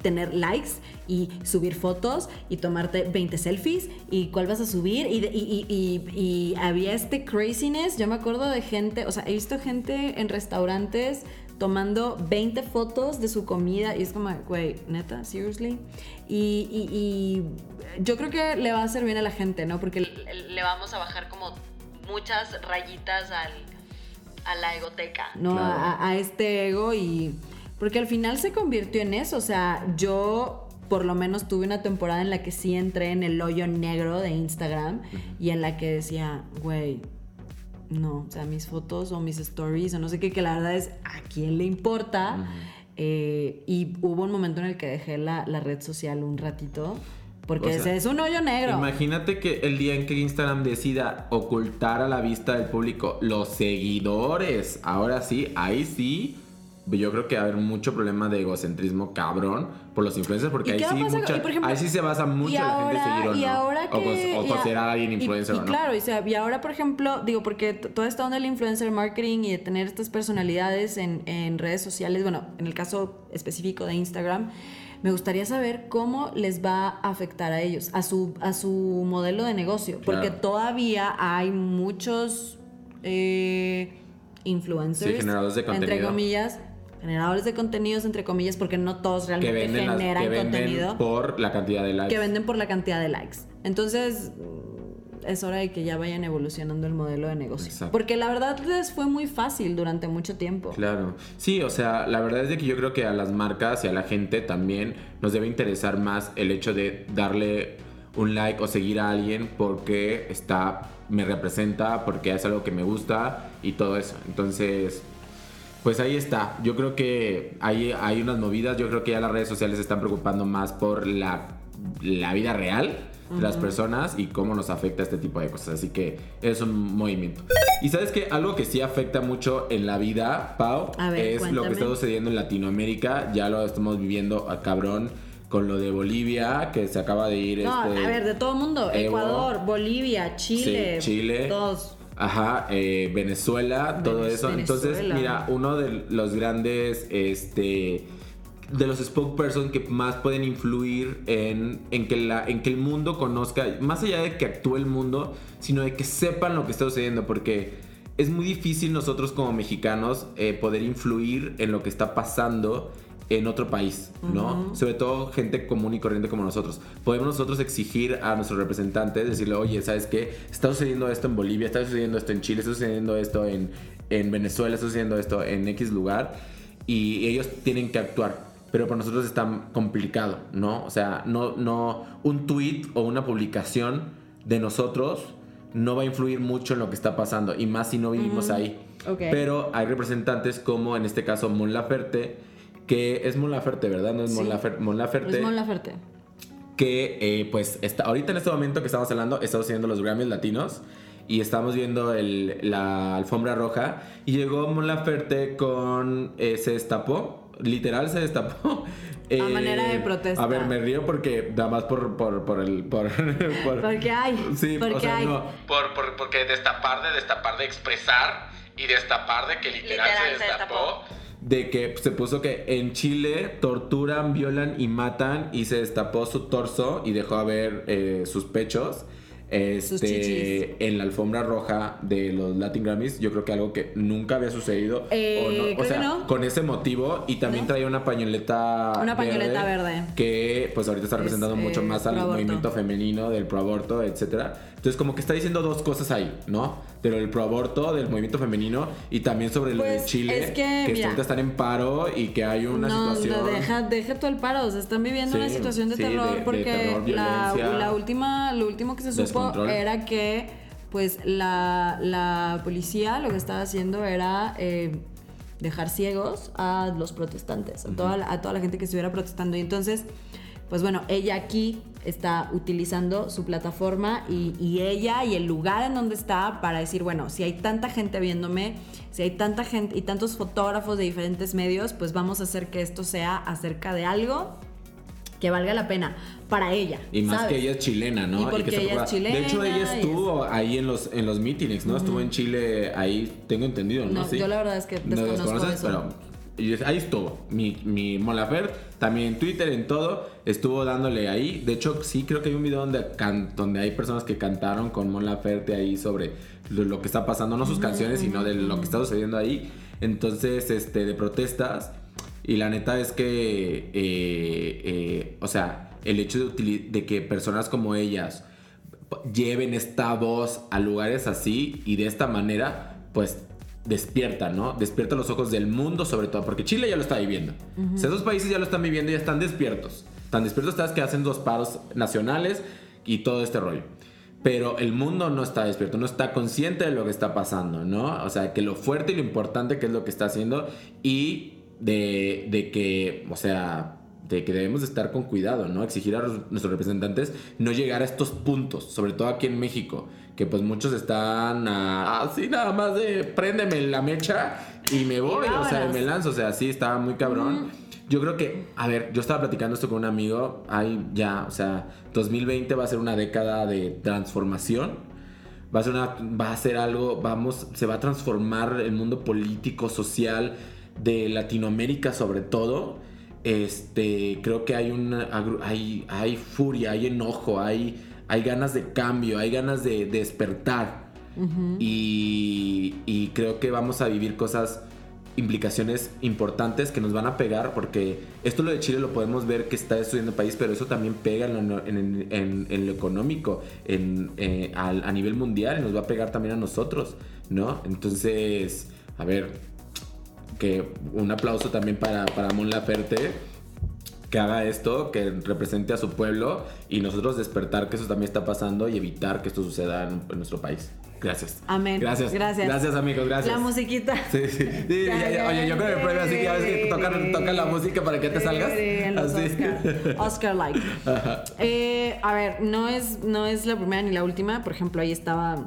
tener likes y subir fotos y tomarte 20 selfies y cuál vas a subir y, y, había este craziness, yo me acuerdo de gente, o sea, he visto gente en restaurantes tomando 20 fotos de su comida y es como, güey, neta, seriously. Y, yo creo que le va a hacer bien a la gente, ¿no? Porque le vamos a bajar como muchas rayitas al, a la egoteca, ¿no? A, a este ego y... Porque al final se convirtió en eso, o sea, yo por lo menos tuve una temporada en la que sí entré en el hoyo negro de Instagram y en la que decía, güey, no, o sea, mis fotos o mis stories o no sé qué, que la verdad es a quién le importa. Eh, y hubo un momento en el que dejé la, la red social un ratito porque es un hoyo negro. Imagínate que el día en que Instagram decida ocultar a la vista del público los seguidores, ahora sí, ahí sí, yo creo que va a haber mucho problema de egocentrismo cabrón por los influencers, porque ahí sí, mucha, ahí sí se basa mucho la gente seguir o no. Ahora que, o, considerar a alguien influencer y, o no. Claro, y, ahora, por ejemplo, digo, porque toda esta onda del influencer marketing y de tener estas personalidades en, en redes sociales, bueno, en el caso específico de Instagram, me gustaría saber cómo les va a afectar a ellos, a su, a su modelo de negocio, porque todavía hay muchos eh, influencers, generadores de contenido. entre comillas, generadores de contenidos, entre comillas, porque no todos realmente generan que contenido. Por la cantidad de likes. Que venden por la cantidad de likes. Entonces, es hora de que ya vayan evolucionando el modelo de negocio. Porque la verdad les fue muy fácil durante mucho tiempo. Claro. Sí, o sea, la verdad es de que yo creo que a las marcas y a la gente también nos debe interesar más el hecho de darle un like o seguir a alguien porque está me representa, porque es algo que me gusta y todo eso. Entonces, pues ahí está. Yo creo que hay, hay unas movidas. Yo creo que ya las redes sociales se están preocupando más por la, la vida real las personas y cómo nos afecta este tipo de cosas. Así que es un movimiento. Y sabes que algo que sí afecta mucho en la vida, Pau, es lo que está sucediendo en Latinoamérica. Ya lo estamos viviendo a cabrón con lo de Bolivia, que se acaba de ir. No, este, a ver, de todo el mundo. Ecuador, Bolivia, Chile. Chile. Todos. Ajá, eh, Venezuela, todo eso. Entonces, mira, uno de los grandes, este de los spokesperson que más pueden influir en, que la, en que el mundo conozca, más allá de que actúe el mundo, sino de que sepan lo que está sucediendo, porque es muy difícil nosotros como mexicanos eh, poder influir en lo que está pasando en otro país, ¿no? Sobre todo gente común y corriente como nosotros. Podemos nosotros exigir a nuestros representantes, decirle, oye, ¿sabes qué? Está sucediendo esto en Bolivia, está sucediendo esto en Chile, está sucediendo esto en, en Venezuela, está sucediendo esto en X lugar, y ellos tienen que actuar pero para nosotros es tan complicado, ¿no? O sea, no, no, un tweet o una publicación de nosotros no va a influir mucho en lo que está pasando, y más si no vivimos ahí. Pero hay representantes como en este caso Mon Laferte, que es Mon Laferte, ¿verdad? No es Mon, Laferte. Es Mon Laferte. Que eh, pues está, ahorita en este momento que estamos hablando, estamos haciendo los Grammys latinos y estamos viendo el, la alfombra roja y llegó Mon Laferte con, eh, se destapó literal se destapó. a manera de eh, protesta. A ver, me río porque nada más por, por, por el. Por, <laughs> porque hay. Sí, porque o sea, hay. no. Por, por, porque destapar de destapar de expresar y destapar de que literal, se, destapó, De que se puso que en Chile torturan, violan y matan y se destapó su torso y dejó a ver eh, sus pechos este, en la alfombra roja de los Latin Grammys, yo creo que algo que nunca había sucedido. Eh, o, sea, con ese motivo. Y también traía una pañoleta. Una pañoleta verde. Que pues ahorita está representando mucho eh, más al movimiento femenino, del proaborto, etcétera. Entonces, como que está diciendo dos cosas ahí, ¿no? Pero el proaborto, del movimiento femenino y también sobre lo de pues, Chile, que, ahorita están en paro y que hay una situación. No, deja, deja todo el paro. O sea, están viviendo una situación de terror porque la, la, última, lo último que se supo era que, pues, la, la, policía lo que estaba haciendo era. Eh, dejar ciegos a los protestantes, a, toda, a toda la gente que estuviera protestando. Y entonces, pues bueno, ella aquí está utilizando su plataforma y, ella y el lugar en donde está para decir, bueno, si hay tanta gente viéndome, si hay tanta gente y tantos fotógrafos de diferentes medios, pues vamos a hacer que esto sea acerca de algo que valga la pena para ella. Y más que ella es chilena, ¿no? Y porque ella es chilena. De hecho, ella estuvo ahí en los, en los meetings, ¿no? Estuvo en Chile ahí, tengo entendido, ¿no? Yo la verdad es que desconozco eso. Pero ahí estuvo. Mi, mi también en Twitter, en todo, estuvo dándole ahí. De hecho, sí creo que hay un video donde, donde hay personas que cantaron con Mon Laferte ahí sobre lo, que está pasando, no sus canciones, sino de lo que está sucediendo ahí. Entonces, este, de protestas. Y la neta es que, eh, eh, o sea, el hecho de, de que personas como ellas lleven esta voz a lugares así y de esta manera, pues despierta, ¿no? Despierta los ojos del mundo sobre todo, porque Chile ya lo está viviendo. o sea, esos países ya lo están viviendo y ya están despiertos. Tan despiertos estás que hacen dos paros nacionales y todo este rollo. Pero el mundo no está despierto, no está consciente de lo que está pasando, ¿no? O sea, que lo fuerte y lo importante que es lo que está haciendo y de, de que, o sea, de que debemos estar con cuidado, ¿no? Exigir a nuestros representantes no llegar a estos puntos, sobre todo aquí en México, que pues muchos están así nada más de préndeme la mecha y me voy, o sea, me lanzo, o sea, sí, estaba muy cabrón. Yo creo que, a ver, yo estaba platicando esto con un amigo, hay ya, o sea, 2020 va a ser una década de transformación. Va a ser una va a ser algo, vamos, se va a transformar el mundo político, social de Latinoamérica sobre todo este, creo que hay una hay, hay furia, hay enojo, hay, hay ganas de cambio, hay ganas de, despertar. y, y, creo que vamos a vivir cosas, implicaciones importantes que nos van a pegar, porque esto lo de Chile lo podemos ver que está estudiando el país, pero eso también pega en lo, en, lo económico, en, eh, a nivel mundial, y nos va a pegar también a nosotros, ¿no? Entonces, a ver, que un aplauso también para, para Mon Laferte que haga esto, que represente a su pueblo y nosotros despertar que eso también está pasando y evitar que esto suceda en, nuestro país. Gracias. Amén. Gracias. Gracias. Gracias, amigos. Gracias. La musiquita. Sí, sí. oye, yo creo que prueba así que a veces tocan, la música para que te salgas. Oscar. Oscar like. <laughs> Eh, a ver, no es, no es la primera ni la última. Por ejemplo, ahí estaba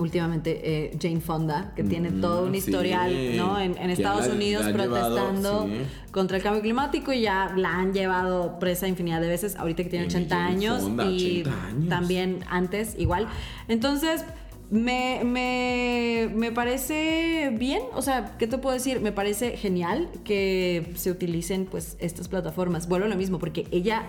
últimamente eh, Jane Fonda, que tiene mm, todo un historial ¿no? en, Estados Unidos protestando contra el cambio climático y ya la han llevado presa infinidad de veces, ahorita que tiene 80 años y también antes igual. Entonces... Me, me, me, parece bien, o sea, ¿qué te puedo decir? Me parece genial que se utilicen pues estas plataformas. Vuelvo a lo mismo, porque ella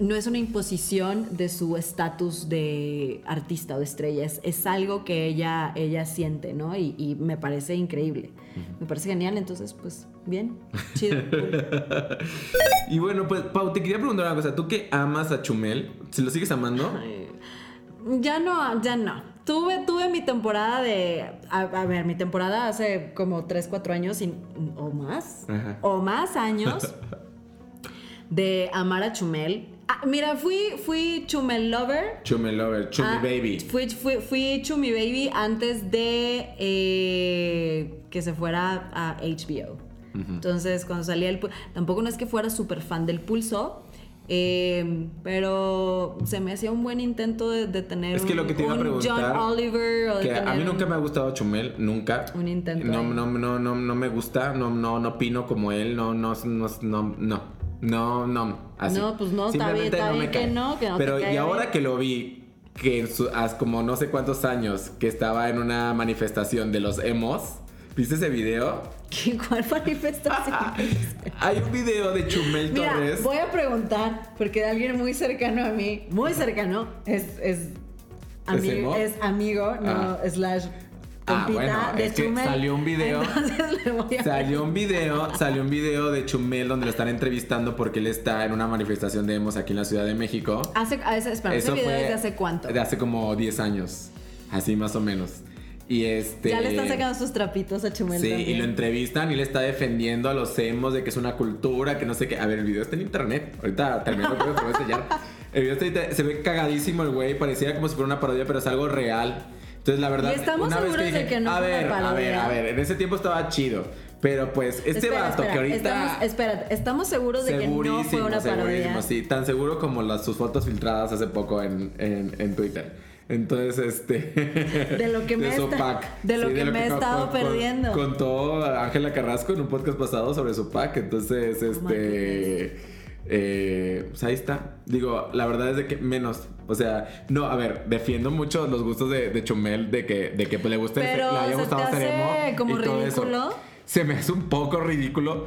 no es una imposición de su estatus de artista o de estrella, es, algo que ella, ella siente, ¿no? Y, me parece increíble. Me parece genial, entonces, pues, bien, chido. <laughs> y bueno, pues, Pau, te quería preguntar una cosa. ¿Tú que amas a Chumel? ¿Si lo sigues amando? ya no, ya no. Tuve, tuve mi temporada de. A, ver, mi temporada hace como 3, 4 años o más. O más años <laughs> de amar a Chumel Ah, mira, fui, fui Chumel Lover. Chumel Lover, Chumi ah, Baby. Fui, fui, fui, Chumi Baby antes de eh, que se fuera a HBO. Entonces, cuando salía el... Tampoco no es que fuera súper fan del pulso, eh, pero se me hacía un buen intento de, tener es que lo que te iba a preguntar, John Oliver. O que a mí nunca me ha gustado Chumel, nunca. Un intento. No, no, no, no, no me gusta, no, no, no opino como él, no, no, no, no. no. No, no, así. No, pues no, está bien, está bien que no, que no Pero y ahora que lo vi, que hace como no sé cuántos años, que estaba en una manifestación de los emos, ¿viste ese video? <laughs> ¿Qué, ¿Cuál manifestación? <laughs> Hay un video de Chumel Mira, Torres. Voy a preguntar, porque de alguien muy cercano a mí, muy cercano, es, es, amigo, ¿Es, amigo, no, ah. slash Ah, bueno, es que salió un video. Salió un video, salió un video de Chumel donde lo están entrevistando porque él está en una manifestación de emos aquí en la Ciudad de México. Hace, ese, espera, ese video de hace cuánto? De hace como 10 años. Así más o menos. Y este. Ya le están sacando sus trapitos a Chumel. Sí, y lo entrevistan y le está defendiendo a los emos de que es una cultura, que no sé qué. A ver, el video está en internet. Ahorita termino, pero te voy a enseñar. El video está, se ve cagadísimo el güey, parecía como si fuera una parodia, pero es algo real. Entonces, la verdad, y estamos una seguros vez que de que no a ver, a ver, a ver, en ese tiempo estaba chido. Pero pues, este vato que ahorita. Estamos, espérate, estamos seguros de que no fue una parodia. Sí, tan seguro como las, sus fotos filtradas hace poco en, en, en Twitter. Entonces, este. De lo que <laughs> me, está, de lo que me he estado perdiendo. Contó Ángela Carrasco en un podcast pasado sobre su pack. Entonces, este. Eh, pues ahí está. Digo, la verdad es de que menos. O sea, no, a ver, defiendo mucho los gustos de, Chumel, de que, de que pues, le guste, Pero le haya gustado hace como ridículo. se me hace un poco ridículo.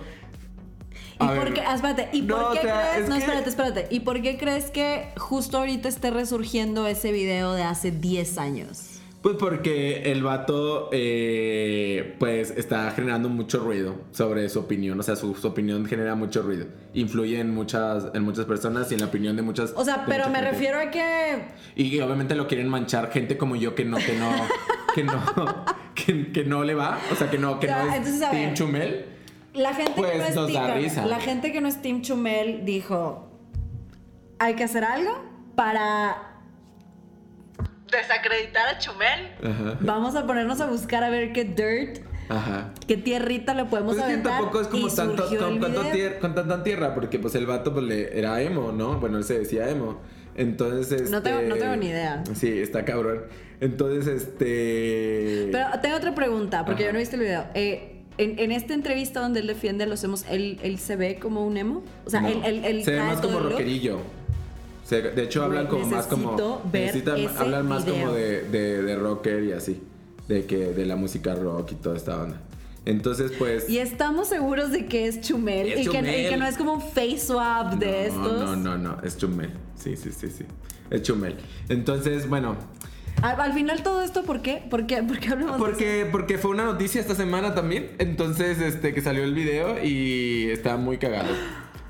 ¿Y por qué, espérate, ¿y por qué crees? No, espérate, espérate. ¿Y por qué crees que justo ahorita esté resurgiendo ese video de hace 10 años? Pues porque el vato, eh, pues, está generando mucho ruido sobre su opinión. O sea, su, opinión genera mucho ruido. Influye en muchas, en muchas personas y en la opinión de muchas. O sea, pero me refiero a que. Y obviamente lo quieren manchar gente como yo que no, que no, <laughs> que no, que, no le va. O sea, que no, que no es Team Chumel. La gente que pues, no es Team, La gente que no es Team Chumel dijo: hay que hacer algo para desacreditar a Chumel. Vamos a ponernos a buscar a ver qué dirt. Ajá. ¿Qué tierrita le podemos pues aventar? tampoco es como tanto, con, con, tanta tierra, porque pues el vato pues, le, era emo, ¿no? Bueno, él se decía emo. Entonces, no, tengo, no tengo ni idea. Sí, está cabrón. Entonces, este... Pero tengo otra pregunta, porque yo no he visto el video. Eh, en, esta entrevista donde él defiende a los emos, ¿él, ¿él, se ve como un emo? O sea, él, él, Se ve más como rockerillo de hecho, hablan como más como. necesitan, hablan más como de, de, rocker y así. De que de la música rock y toda esta onda. Entonces, pues. Y estamos seguros de que es Chumel. y, Que, no es como un face swap de estos. No, no, no, es Chumel. Sí, sí, sí, sí. Es Chumel. Entonces, bueno. Al, final todo esto, ¿por qué? ¿Por qué, ¿Por qué hablamos porque, de eso? Porque fue una noticia esta semana también. Entonces, este, que salió el video y está muy cagado.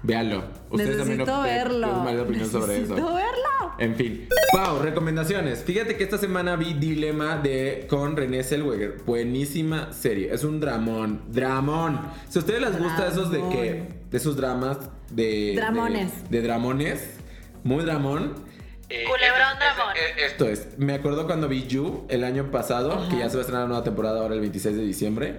Véanlo. Ustedes Necesito también verlo. opinión sobre eso. verlo. En fin. Pau, recomendaciones. Fíjate que esta semana vi Dilema de con René Zellweger. Buenísima serie. Es un dramón. Dramón. Si a ustedes les gusta esos de que. De esos dramas de. Dramones. De, dramones. Muy dramón. Eh, Culebrón Dramón. esto es. Me acuerdo cuando vi You el año pasado, que ya se va a estrenar una nueva temporada ahora el 26 de diciembre.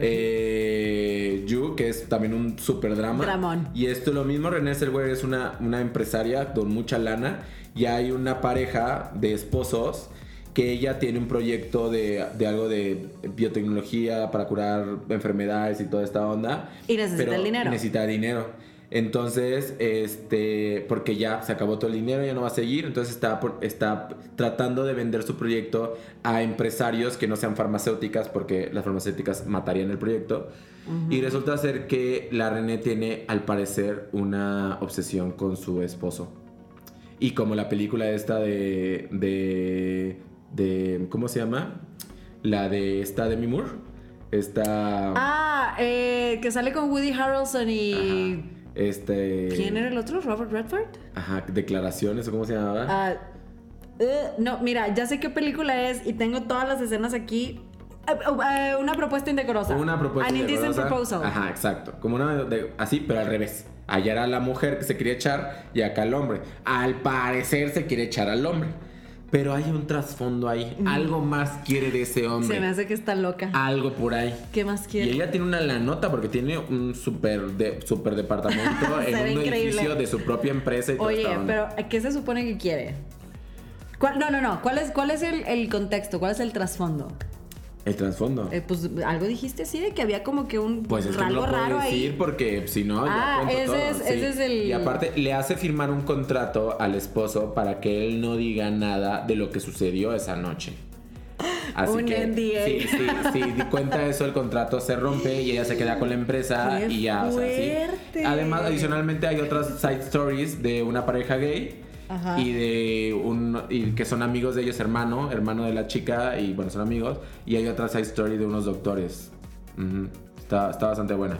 Eh, you, que es también un super drama. Dramón. Y esto lo mismo, René Zellweger es una, una empresaria con mucha lana y hay una pareja de esposos que ella tiene un proyecto de, de, algo de biotecnología para curar enfermedades y toda esta onda. Y necesita el dinero. Necesita dinero. Entonces, este, porque ya se acabó todo el dinero, ya no va a seguir, entonces está, está tratando de vender su proyecto a empresarios que no sean farmacéuticas, porque las farmacéuticas matarían el proyecto. Y resulta ser que la René tiene, al parecer, una obsesión con su esposo. Y como la película esta de, de, de ¿cómo se llama? La de esta de Moore. Esta... Ah, eh, que sale con Woody Harrelson y... Este. ¿Quién era el otro? ¿Robert Redford? Ajá, declaraciones o cómo se llamaba. Ah, eh, no, mira, ya sé qué película es y tengo todas las escenas aquí. Eh, eh, una propuesta indecorosa. Una propuesta indecorosa. proposal. Ajá, exacto. Como una de, así, pero al revés. Allá era la mujer que se quería echar y acá el hombre. Al parecer se quiere echar al hombre. Pero hay un trasfondo ahí. Algo más quiere de ese hombre. Se me hace que está loca. Algo por ahí. ¿Qué más quiere? Y ella tiene una la nota porque tiene un super, de, super departamento <laughs> en un edificio de su propia empresa. Y Oye, pero ¿qué se supone que quiere? No, no, no. ¿Cuál es, cuál es el, el contexto? ¿Cuál es el trasfondo? El trasfondo. Eh, pues algo dijiste así de que había como que un pues es algo raro decir porque si no ah, ese, Es, ese es el y aparte le hace firmar un contrato al esposo para que él no diga nada de lo que sucedió esa noche. Así un que NDA. sí, sí, sí, cuenta eso el contrato se rompe y ella se queda con la empresa y ya, o sea, sí. Además, adicionalmente hay otras side stories de una pareja gay y de un y que son amigos de ellos, hermano, hermano de la chica y bueno, son amigos y hay otra side story de unos doctores. está, está, bastante buena.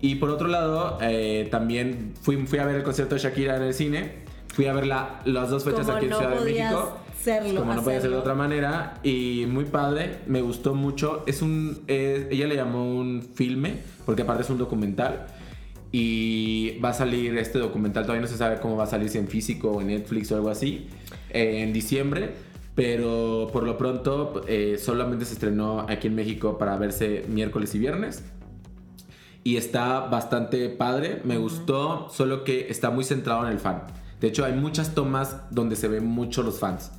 Y por otro lado, eh, también fui, fui a ver el concierto de Shakira en el cine. Fui a ver las dos fechas aquí en Ciudad de México. como no podía ser de otra manera. Y muy padre, me gustó mucho. Es un. ella le llamó un filme, porque aparte es un documental. Y va a salir este documental, todavía no se sabe cómo va a salir, si en físico o en Netflix o algo así, eh, en diciembre. Pero por lo pronto eh, solamente se estrenó aquí en México para verse miércoles y viernes. Y está bastante padre, me gustó, solo que está muy centrado en el fan. De hecho, hay muchas tomas donde se ven mucho los fans.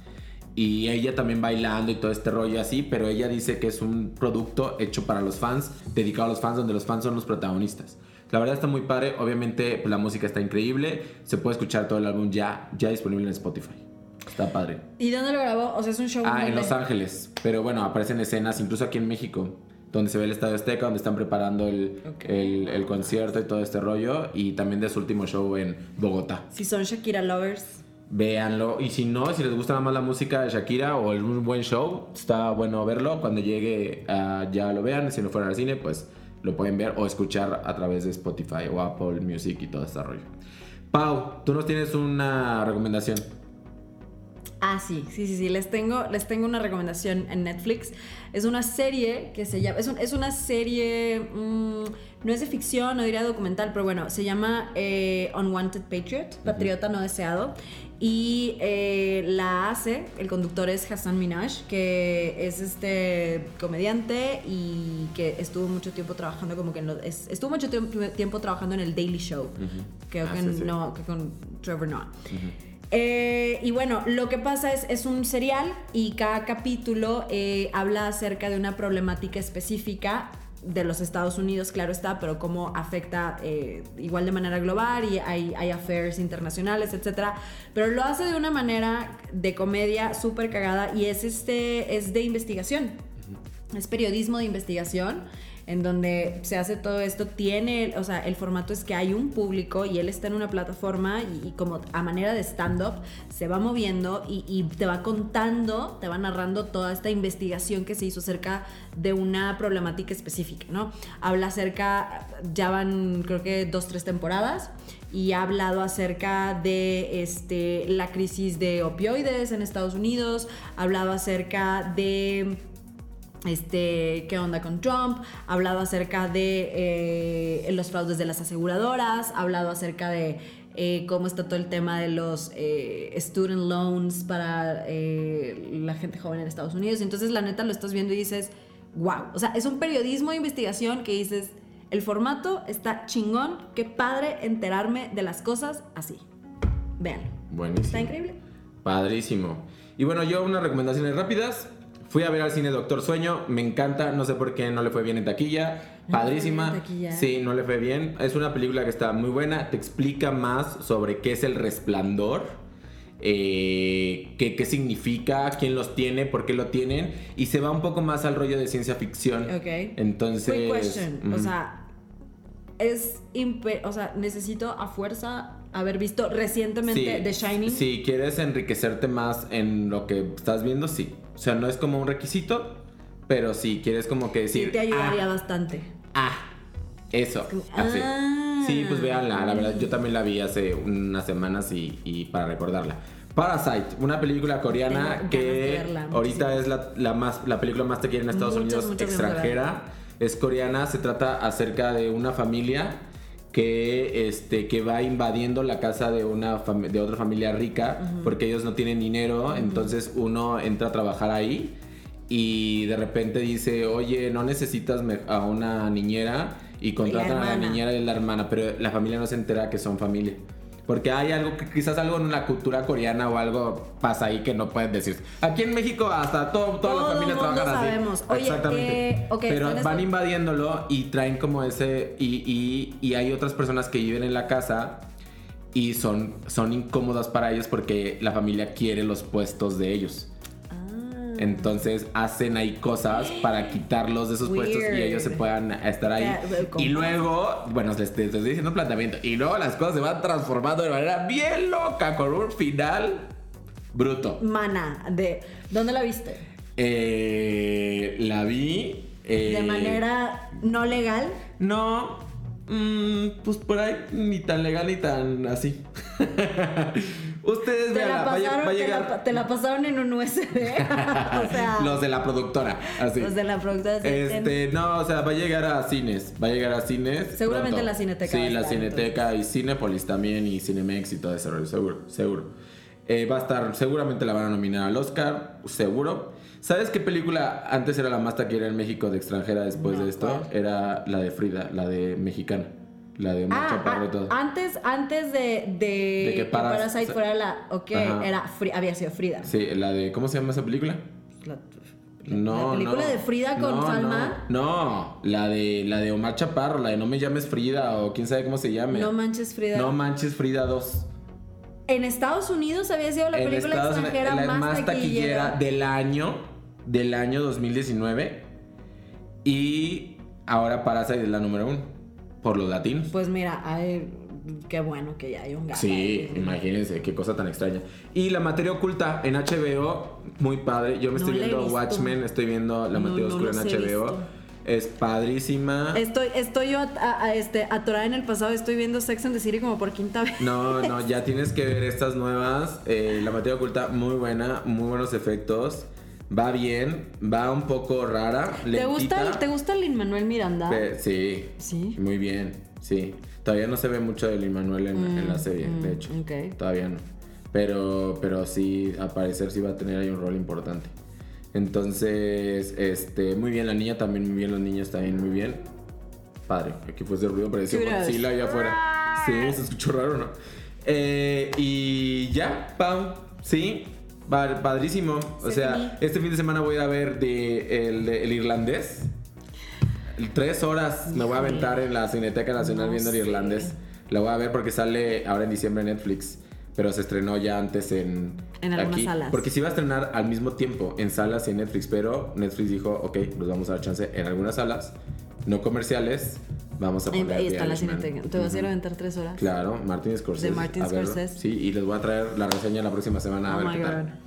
Y ella también bailando y todo este rollo así, pero ella dice que es un producto hecho para los fans, dedicado a los fans, donde los fans son los protagonistas. La verdad está muy padre. Obviamente pues, la música está increíble. Se puede escuchar todo el álbum ya, ya disponible en Spotify. Está padre. ¿Y dónde lo grabó? O sea, es un show. Ah, en Los Ángeles. Pero bueno, aparecen escenas incluso aquí en México. donde se ve el Estadio Azteca, donde están preparando el, el, concierto y todo este rollo, y también de su último show en Bogotá. Si son Shakira lovers. Véanlo, y si no, si les gusta más la música de Shakira o un buen show, está bueno verlo. Cuando llegue ya lo vean, si no fueran al cine, pues lo pueden ver o escuchar a través de Spotify o Apple Music y todo este rollo. Pau, tú nos tienes una recomendación. Ah, sí, sí, sí, sí. Les tengo, les tengo una recomendación en Netflix. Es una serie que se llama. Es, una serie. Mm, no es de ficción, no diría documental, pero bueno, se llama eh, Unwanted Patriot, Patriota No Deseado. Y eh, la hace, el conductor es Hassan Minaj, que es este comediante y que estuvo mucho tiempo trabajando como que en estuvo mucho tiempo, trabajando en el Daily Show, creo ah, que, No, que con Trevor Noah. Eh, y bueno, lo que pasa es, es un serial y cada capítulo eh, habla acerca de una problemática específica de los Estados Unidos, claro está, pero cómo afecta eh, igual de manera global y hay, hay affairs internacionales, etc. Pero lo hace de una manera de comedia súper cagada y es, este, es de investigación. Es periodismo de investigación en donde se hace todo esto, tiene, o sea, el formato es que hay un público y él está en una plataforma y, como a manera de stand-up se va moviendo y, te va contando, te va narrando toda esta investigación que se hizo acerca de una problemática específica, ¿no? Habla acerca, ya van creo que dos, tres temporadas y ha hablado acerca de este, la crisis de opioides en Estados Unidos, ha hablado acerca de este, qué onda con Trump, ha hablado acerca de eh, los fraudes de las aseguradoras, ha hablado acerca de eh, cómo está todo el tema de los eh, student loans para la gente joven en Estados Unidos. Entonces, la neta, lo estás viendo y dices, wow. O sea, es un periodismo de investigación que dices, el formato está chingón, qué padre enterarme de las cosas así. Vean. Buenísimo. Está increíble. Padrísimo. Y bueno, yo unas recomendaciones rápidas. Fui a ver al cine Doctor Sueño, me encanta, no sé por qué no le fue bien en taquilla. Padrísima. Sí, no le fue bien. Es una película que está muy buena, te explica más sobre qué es el resplandor. Eh, qué, significa, quién los tiene, por qué lo tienen, y se va un poco más al rollo de ciencia ficción. Ok. Entonces. Quick question. O sea, es. O sea, necesito a fuerza haber visto recientemente The Shining. Si quieres enriquecerte más en lo que estás viendo, sí. O sea, no es como un requisito, pero si quieres como que decir... Sí, te ayudaría ah, bastante. Ah, eso. así. Ah. Sí, pues véanla. La verdad, yo también la vi hace unas semanas y, para recordarla. Parasite, una película coreana que ahorita es la, más, la película más te quiere en Estados Unidos extranjera. Es coreana, se trata acerca de una familia que, este, que va invadiendo la casa de, una de otra familia rica porque ellos no tienen dinero, entonces uno entra a trabajar ahí y de repente dice, oye, no necesitas a una niñera y contratan a la niñera y la hermana, pero la familia no se entera que son familia. Porque hay algo que quizás algo en la cultura coreana o algo pasa ahí que no pueden decir. Aquí en México hasta todo, todas las familias trabajan así. Sabemos. Oye, Exactamente. Eh, Pero van invadiéndolo y traen como ese y, y, y, hay otras personas que viven en la casa y son, son incómodas para ellos porque la familia quiere los puestos de ellos. Entonces hacen ahí cosas para quitarlos de esos puestos y ellos se puedan estar ahí. Y luego, bueno, les, estoy diciendo un planteamiento. Y luego las cosas se van transformando de manera bien loca con un final bruto. Mana, de ¿dónde la viste? Eh, la vi. ¿De eh, manera no legal? No, mm, pues por ahí ni tan legal ni tan así. <laughs> Ustedes te la, pasaron, va a llegar... te, la, pasaron en un USB. <laughs> o sea, <laughs> los de la productora, así. Los de la productora. Este, no, o sea, va a llegar a cines, va a llegar a cines. Seguramente la Cineteca. Sí, la Cineteca y Cinepolis también y Cinemex y todo eso, seguro, seguro. Eh, va a estar, seguramente la van a nominar al Oscar, seguro. ¿Sabes qué película antes era la más taquera en México de extranjera después de esto? Era la de Frida, la de mexicana. La de Omar ah, ah, todo. Antes, antes de, de, que, Parasite fuera la. Ok, era, había sido Frida. Sí, la de. ¿Cómo se llama esa película? La, no, la película de Frida con no, Salma. No, la de la de Omar Chaparro, la de No me llames Frida o quién sabe cómo se llame. No manches Frida. No manches Frida 2. En Estados Unidos había sido la película extranjera más, más taquillera. del año del año 2019 Y ahora Parasite es la número uno. Por los latinos. Pues mira, hay, qué bueno que ya hay un gato. Sí, imagínense, qué cosa tan extraña. Y la materia oculta en HBO, muy padre. Yo me estoy viendo Watchmen, estoy viendo la materia oscura en HBO. Es padrísima. Estoy, estoy yo a, este, atorada en el pasado, estoy viendo Sex and the City como por quinta vez. No, no, ya <laughs> tienes que ver estas nuevas. Eh, la materia oculta, muy buena, muy buenos efectos. Va bien, va un poco rara. ¿Te gusta, ¿Te gusta Lin Manuel Miranda? sí. Sí. Muy bien, sí. Todavía no se ve mucho de Lin Manuel en, la mm, serie, de mm, hecho. Todavía no. Pero, pero sí, a parecer sí va a tener ahí un rol importante. Entonces, este, muy bien, la niña también muy bien, los niños también muy bien. Padre, aquí fue ese ruido, pareció sí, la allá afuera. Sí, se escuchó raro, ¿no? Eh, y ya, Pau, sí, padrísimo. O sea, este fin de semana voy a ver de, el, irlandés. Tres horas me voy a aventar en la Cineteca Nacional viendo el irlandés. La voy a ver porque sale ahora en diciembre en Netflix pero se estrenó ya antes en, en algunas aquí, salas. Porque se iba a estrenar al mismo tiempo en salas y en Netflix, pero Netflix dijo, ok, nos vamos a dar chance en algunas salas, no comerciales, vamos a poner... Ahí está la cineteca. ¿Te vas a ir a aventar tres horas? Claro, Martin Scorsese. De Martin Scorsese. Sí, y les voy a traer la reseña la próxima semana a oh ver qué tal.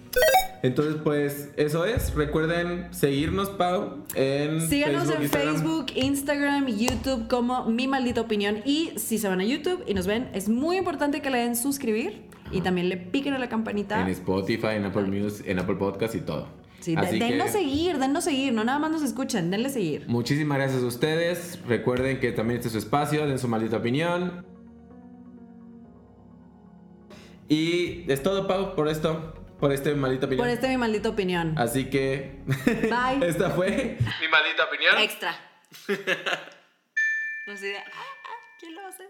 Entonces, pues eso es. Recuerden seguirnos, Pau, en Síganos en Facebook, Instagram YouTube como Mi Maldita Opinión. Y si se van a YouTube y nos ven, es muy importante que le den suscribir y también le piquen a la campanita. En Spotify, en Apple Music, en Apple Podcast y todo. Sí, denlo seguir, denlo seguir, no nada más nos escuchen, denle seguir. Muchísimas gracias a ustedes. Recuerden que también este es su espacio, den su maldita opinión. Y es todo, Pau, por esto. Por este maldita opinión. Por este mi maldita opinión. Así que. Bye. <laughs> Esta fue mi maldita opinión. Extra. <laughs> no sé, ah, ah, ¿quién lo va a hacer?